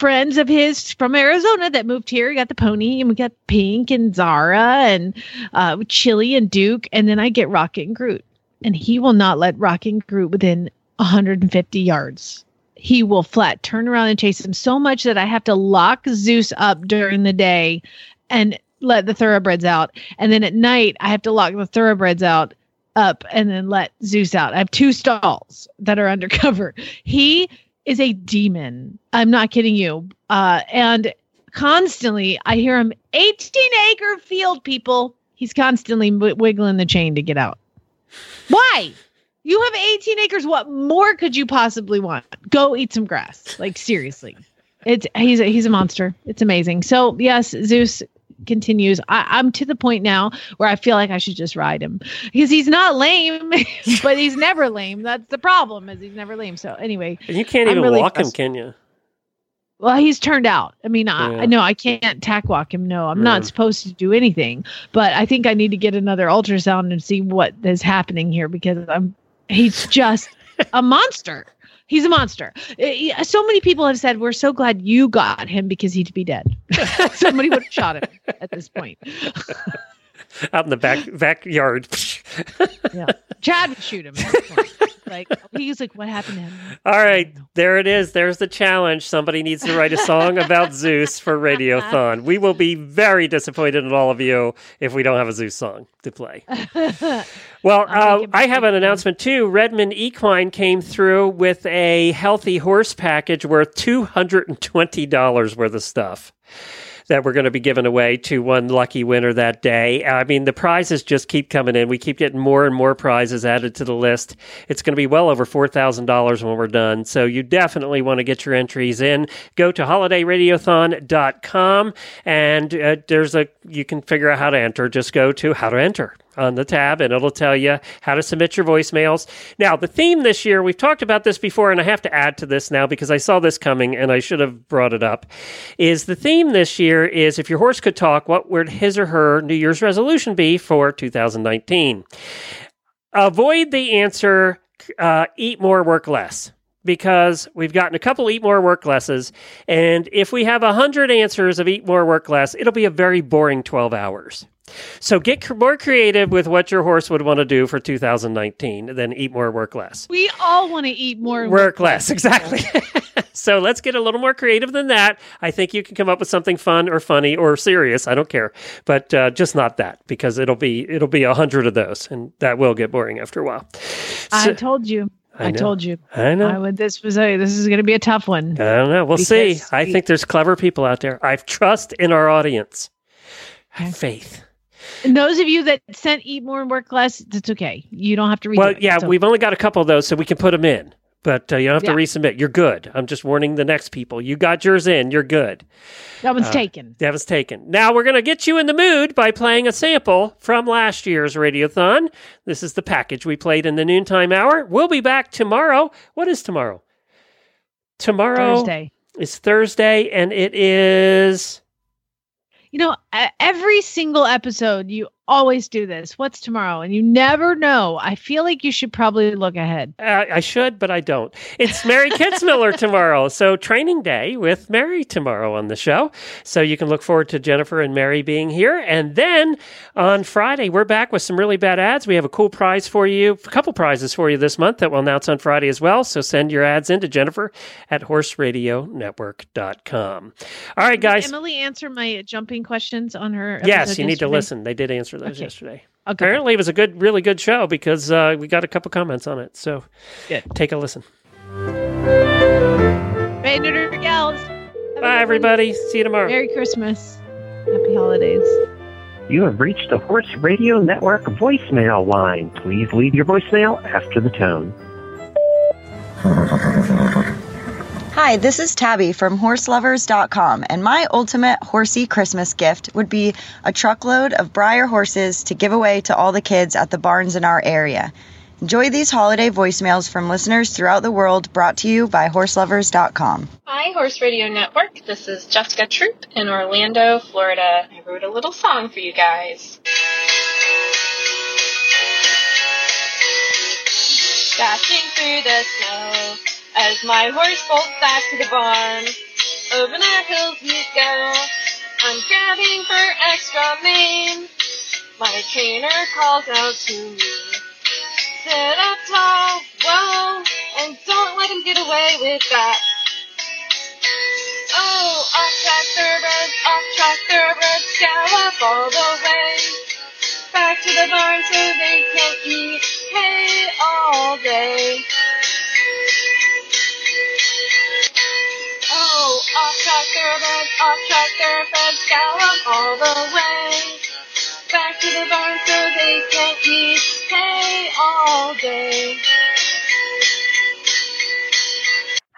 friends of his from Arizona that moved here. We got the pony and we got Pink and Zara and uh, Chili and Duke. And then I get Rocket and Groot. And he will not let Rocket and Groot within 150 yards. He will flat turn around and chase him so much that I have to lock Zeus up during the day and let the thoroughbreds out. And then at night, I have to lock the thoroughbreds out up and then let Zeus out. I have two stalls that are undercover. He is a demon. I'm not kidding you. Uh, and constantly, I hear him 18 acre field, people. He's constantly w- wiggling the chain to get out. Why? You have 18 acres. What more could you possibly want? Go eat some grass. Like seriously. It's he's a, he's a monster. It's amazing. So yes, Zeus continues. I, I'm to the point now where I feel like I should just ride him because he's not lame, but he's never lame. That's the problem is he's never lame. So anyway, And you can't I'm even really walk him, can you? well, he's turned out. I mean, I, Yeah. I know I can't tack walk him. No, I'm not supposed to do anything. But I think I need to get another ultrasound and see what is happening here because I'm. He's just a monster. He's a monster. Eh, So many people have said we're so glad you got him because he'd be dead. Somebody would have shot him at this point. Out in the back backyard. Yeah, Chad would shoot him. At this point. Like he's like, what happened to him? All right, there it is. There's the challenge. Somebody needs to write a song about Zeus for Radiothon. We will be very disappointed in all of you if we don't have a Zeus song to play. Well, uh, I have an announcement too. Redmond Equine came through with a healthy horse package worth $220 worth of stuff that we're going to be giving away to one lucky winner that day. I mean, the prizes just keep coming in. We keep getting more and more prizes added to the list. It's going to be well over $4,000 when we're done. So you definitely want to get your entries in. Go to holidayradiothon.com and uh, there's a you can figure out how to enter. Just go to how to enter on the tab and it'll tell you how to submit your voicemails. Now, the theme this year, we've talked about this before and I have to add to this now because I saw this coming and I should have brought it up. Is the theme this year is if your horse could talk, what would his or her New Year's resolution be for 2019? Avoid the answer uh, eat more, work less. Because we've gotten a couple eat more, work lesses. And if we have 100 answers of eat more, work less, it'll be a very boring 12 hours. So get more creative with what your horse would want to do for 2019 than eat more, work less. We all want to eat more. and Work less, exactly. so let's get a little more creative than that. I think you can come up with something fun or funny or serious. I don't care, but uh, just not that because it'll be it'll be a hundred of those, and that will get boring after a while. I told you. I I, told you. I know. I would. This was a. This is going to be a tough one. I don't know. We'll see. Because I think there's clever people out there. I have trust in our audience. Have faith. And those of you that sent eat more and work less, it's okay. You don't have to read. Well, yeah, we've only got a couple of those, so we can put them in. But uh, you don't have to resubmit. You're good. I'm just warning the next people. You got yours in. You're good. that one's Uh, taken. That was taken. Now we're going to get you in the mood by playing a sample from last year's Radiothon. This is the package we played in the noontime hour. We'll be back tomorrow. What is tomorrow? Tomorrow Thursday. is Thursday, and it is. You know, every single episode, you always do this. What's tomorrow? And you never know. I feel like you should probably look ahead. Uh, I should, but I don't. It's Mary Kitzmiller tomorrow. So, training day with Mary tomorrow on the show. So, you can look forward to Jennifer and Mary being here. And then on Friday, we're back with some really bad ads. We have a cool prize for you, a couple prizes for you this month that we'll announce on Friday as well. So, send your ads in to Jennifer at horseradionetwork.com. All right, guys. Did Emily answer my jumping questions on her. Yes, episode you need to listen. They did answer those Okay. yesterday. Okay. Apparently, it was a good, really good show because uh, we got a couple comments on it. So, Good. take a listen. Hey, Nooner Gals. Bye, everybody. See you tomorrow. Merry Christmas. Happy holidays. You have reached the Horse Radio Network voicemail line. Please leave your voicemail after the tone. Hi, this is Tabby from horseloverz.com, and my ultimate horsey Christmas gift would be a truckload of Breyer horses to give away to all the kids at the barns in our area. Enjoy these holiday voicemails from listeners throughout the world brought to you by horseloverz.com. Hi, Horse Radio Network. This is Jessica Troop in Orlando, Florida. I wrote a little song for you guys. Dashing through the snow as my horse bolts back to the barn. Over the hills we go. I'm grabbing for extra mane. My trainer calls out to me. Sit up tall, whoa, and don't let him get away with that. Oh, off track thoroughbreds, off track thoroughbreds, gallop all the way. Back to the barn so they can eat hay all day. Off track thoroughbreds, off track thoroughbreds, gallop all the way. Back to the barn so they can eat hay all day.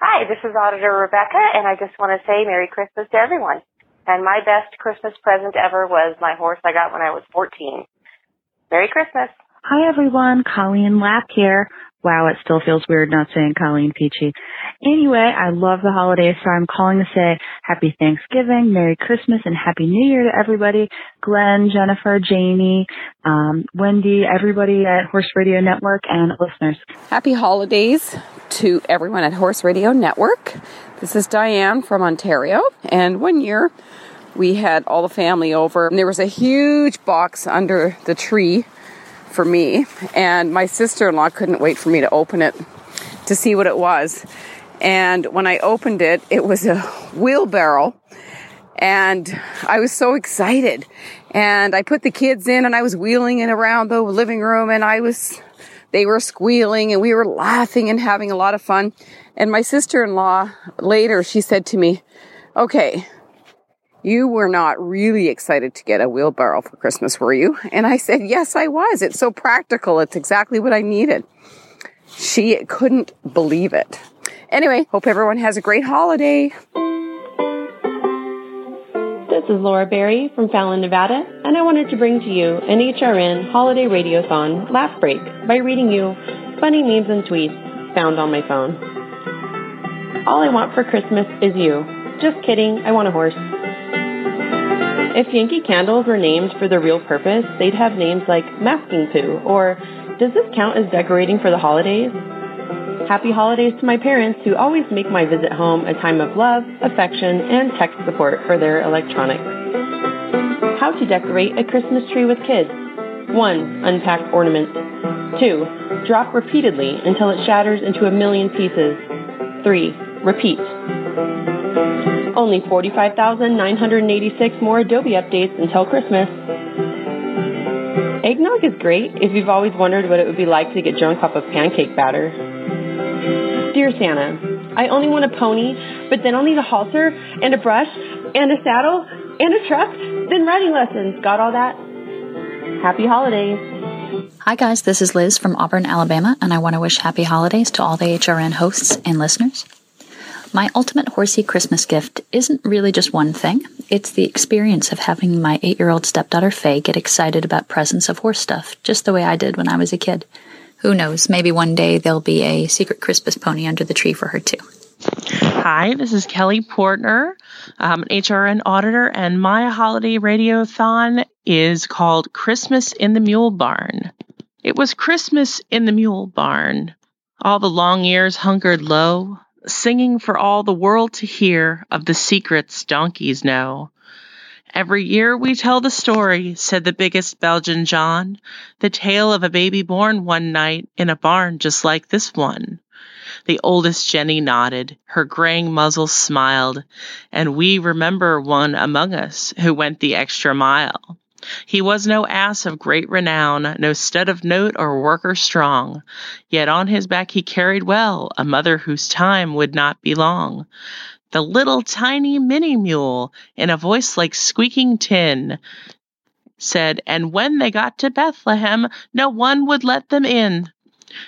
Hi, this is Auditor Rebecca, and I just want to say Merry Christmas to everyone. And my best Christmas present ever was my horse I got when I was 14. Merry Christmas. Hi everyone, Colleen Lapp here. Wow, it still feels weird not saying Colleen Peachy. Anyway, I love the holidays, so I'm calling to say Happy Thanksgiving, Merry Christmas, and Happy New Year to everybody. Glenn, Jennifer, Jamie, um, Wendy, everybody at Horse Radio Network, and listeners. Happy holidays to everyone at Horse Radio Network. This is Diane from Ontario, and one year we had all the family over, and there was a huge box under the tree for me, and my sister in law couldn't wait for me to open it to see what it was. And when I opened it, it was a wheelbarrow, and I was so excited. And I put the kids in, and I was wheeling it around the living room, and I was, they were squealing, and we were laughing and having a lot of fun. And my sister in law later, she said to me, Okay, you were not really excited to get a wheelbarrow for Christmas, were you? And I said, Yes, I was. It's so practical. It's exactly what I needed. She couldn't believe it. Anyway, hope everyone has a great holiday. This is Laura Berry from Fallon, Nevada, and I wanted to bring to you an HRN Holiday Radiothon Laugh Break by reading you funny memes and tweets found on my phone. All I want for Christmas is you. Just kidding, I want a horse. If Yankee candles were named for their real purpose, they'd have names like Masking Poo or Does this count as decorating for the holidays? Happy holidays to my parents who always make my visit home a time of love, affection, and tech support for their electronics. How to decorate a Christmas tree with kids. 1. Unpack ornaments. 2. Drop repeatedly until it shatters into a million pieces. 3. Repeat. Only 45,986 more Adobe updates until Christmas. Eggnog is great if you've always wondered what it would be like to get drunk off of pancake batter. Dear Santa, I only want a pony, but then I'll need a halter and a brush and a saddle and a truck, then riding lessons. Got all that? Happy holidays. Hi, guys. This is Liz from Auburn, Alabama, and I want to wish happy holidays to all the HRN hosts and listeners. My ultimate horsey Christmas gift isn't really just one thing. It's the experience of having my eight year old stepdaughter Faye get excited about presents of horse stuff, just the way I did when I was a kid. Who knows, maybe one day there'll be a secret Christmas pony under the tree for her too. Hi, this is Kelly Portner, an HRN auditor, and my holiday radiothon is called Christmas in the Mule Barn. It was Christmas in the Mule Barn. All the long ears hungered low, singing for all the world to hear of the secrets donkeys know. Every year we tell the story, said the biggest Belgian John, the tale of a baby born one night in a barn just like this one. The oldest Jenny nodded, her graying muzzle smiled, and we remember one among us who went the extra mile. He was no ass of great renown, no stud of note or worker strong, yet on his back he carried well a mother whose time would not be long. The little tiny mini mule, in a voice like squeaking tin, said, And when they got to Bethlehem, no one would let them in.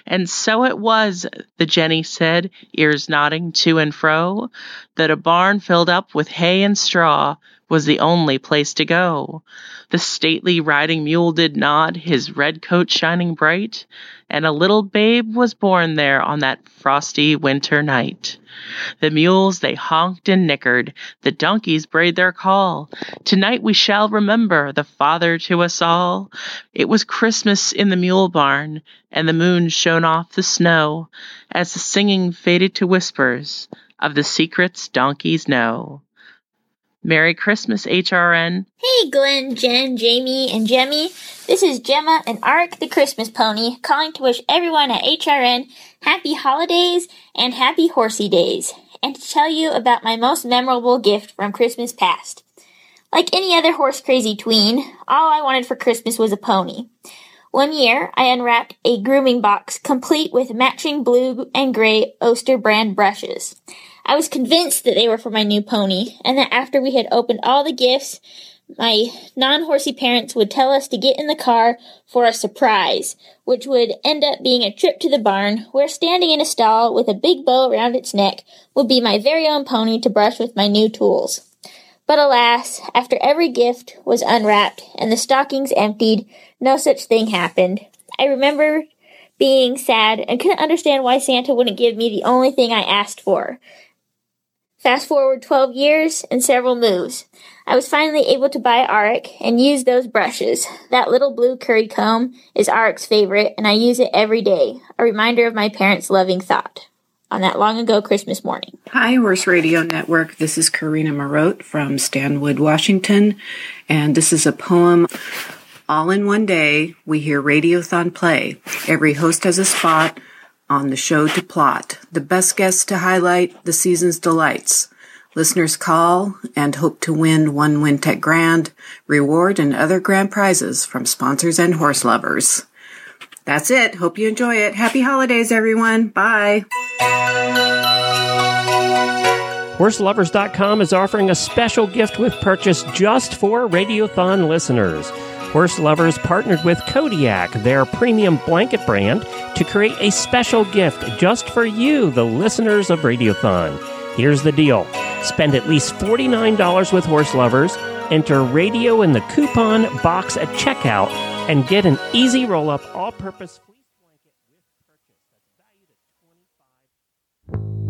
And so it was, the Jenny said, ears nodding to and fro, that a barn filled up with hay and straw was the only place to go. The stately riding mule did nod, his red coat shining bright, and a little babe was born there on that frosty winter night. The mules they honked and nickered, the donkeys brayed their call. Tonight we shall remember the father to us all. It was Christmas in the mule barn, and the moon shone off the snow as the singing faded to whispers of the secrets donkeys know. Merry Christmas, HRN. Hey, Glenn, Jen, Jamie, and Jemmy. This is Gemma and Ark the Christmas Pony calling to wish everyone at HRN happy holidays and happy horsey days, and to tell you about my most memorable gift from Christmas past. Like any other horse crazy tween, all I wanted for Christmas was a pony. One year, I unwrapped a grooming box complete with matching blue and gray Oster brand brushes. I was convinced that they were for my new pony, and that after we had opened all the gifts, my non horsey parents would tell us to get in the car for a surprise, which would end up being a trip to the barn, where standing in a stall with a big bow around its neck would be my very own pony to brush with my new tools. But alas, after every gift was unwrapped and the stockings emptied, no such thing happened. I remember being sad and couldn't understand why Santa wouldn't give me the only thing I asked for. Fast forward 12 years and several moves. I was finally able to buy Arik and use those brushes. That little blue curry comb is Arik's favorite, and I use it every day, a reminder of my parents' loving thought on that long ago Christmas morning. Hi, Horse Radio Network. This is Karina Marotte from Stanwood, Washington, and this is a poem. All in one day, we hear Radiothon play. Every host has a spot on the show to plot, the best guests to highlight the season's delights. Listeners call and hope to win one Wintec Grand, reward, and other grand prizes from sponsors and horse lovers. That's it. Hope you enjoy it. Happy holidays, everyone. Bye. HorseLoverz.com is offering a special gift with purchase just for Radiothon listeners. Horse Lovers partnered with Kodiak, their premium blanket brand, to create a special gift just for you, the listeners of Radiothon. Here's the deal. Spend at least $49 with Horse Lovers, enter radio in the coupon box at checkout, and get an easy roll up all purpose fleece blanket with purchase. That's valued at 25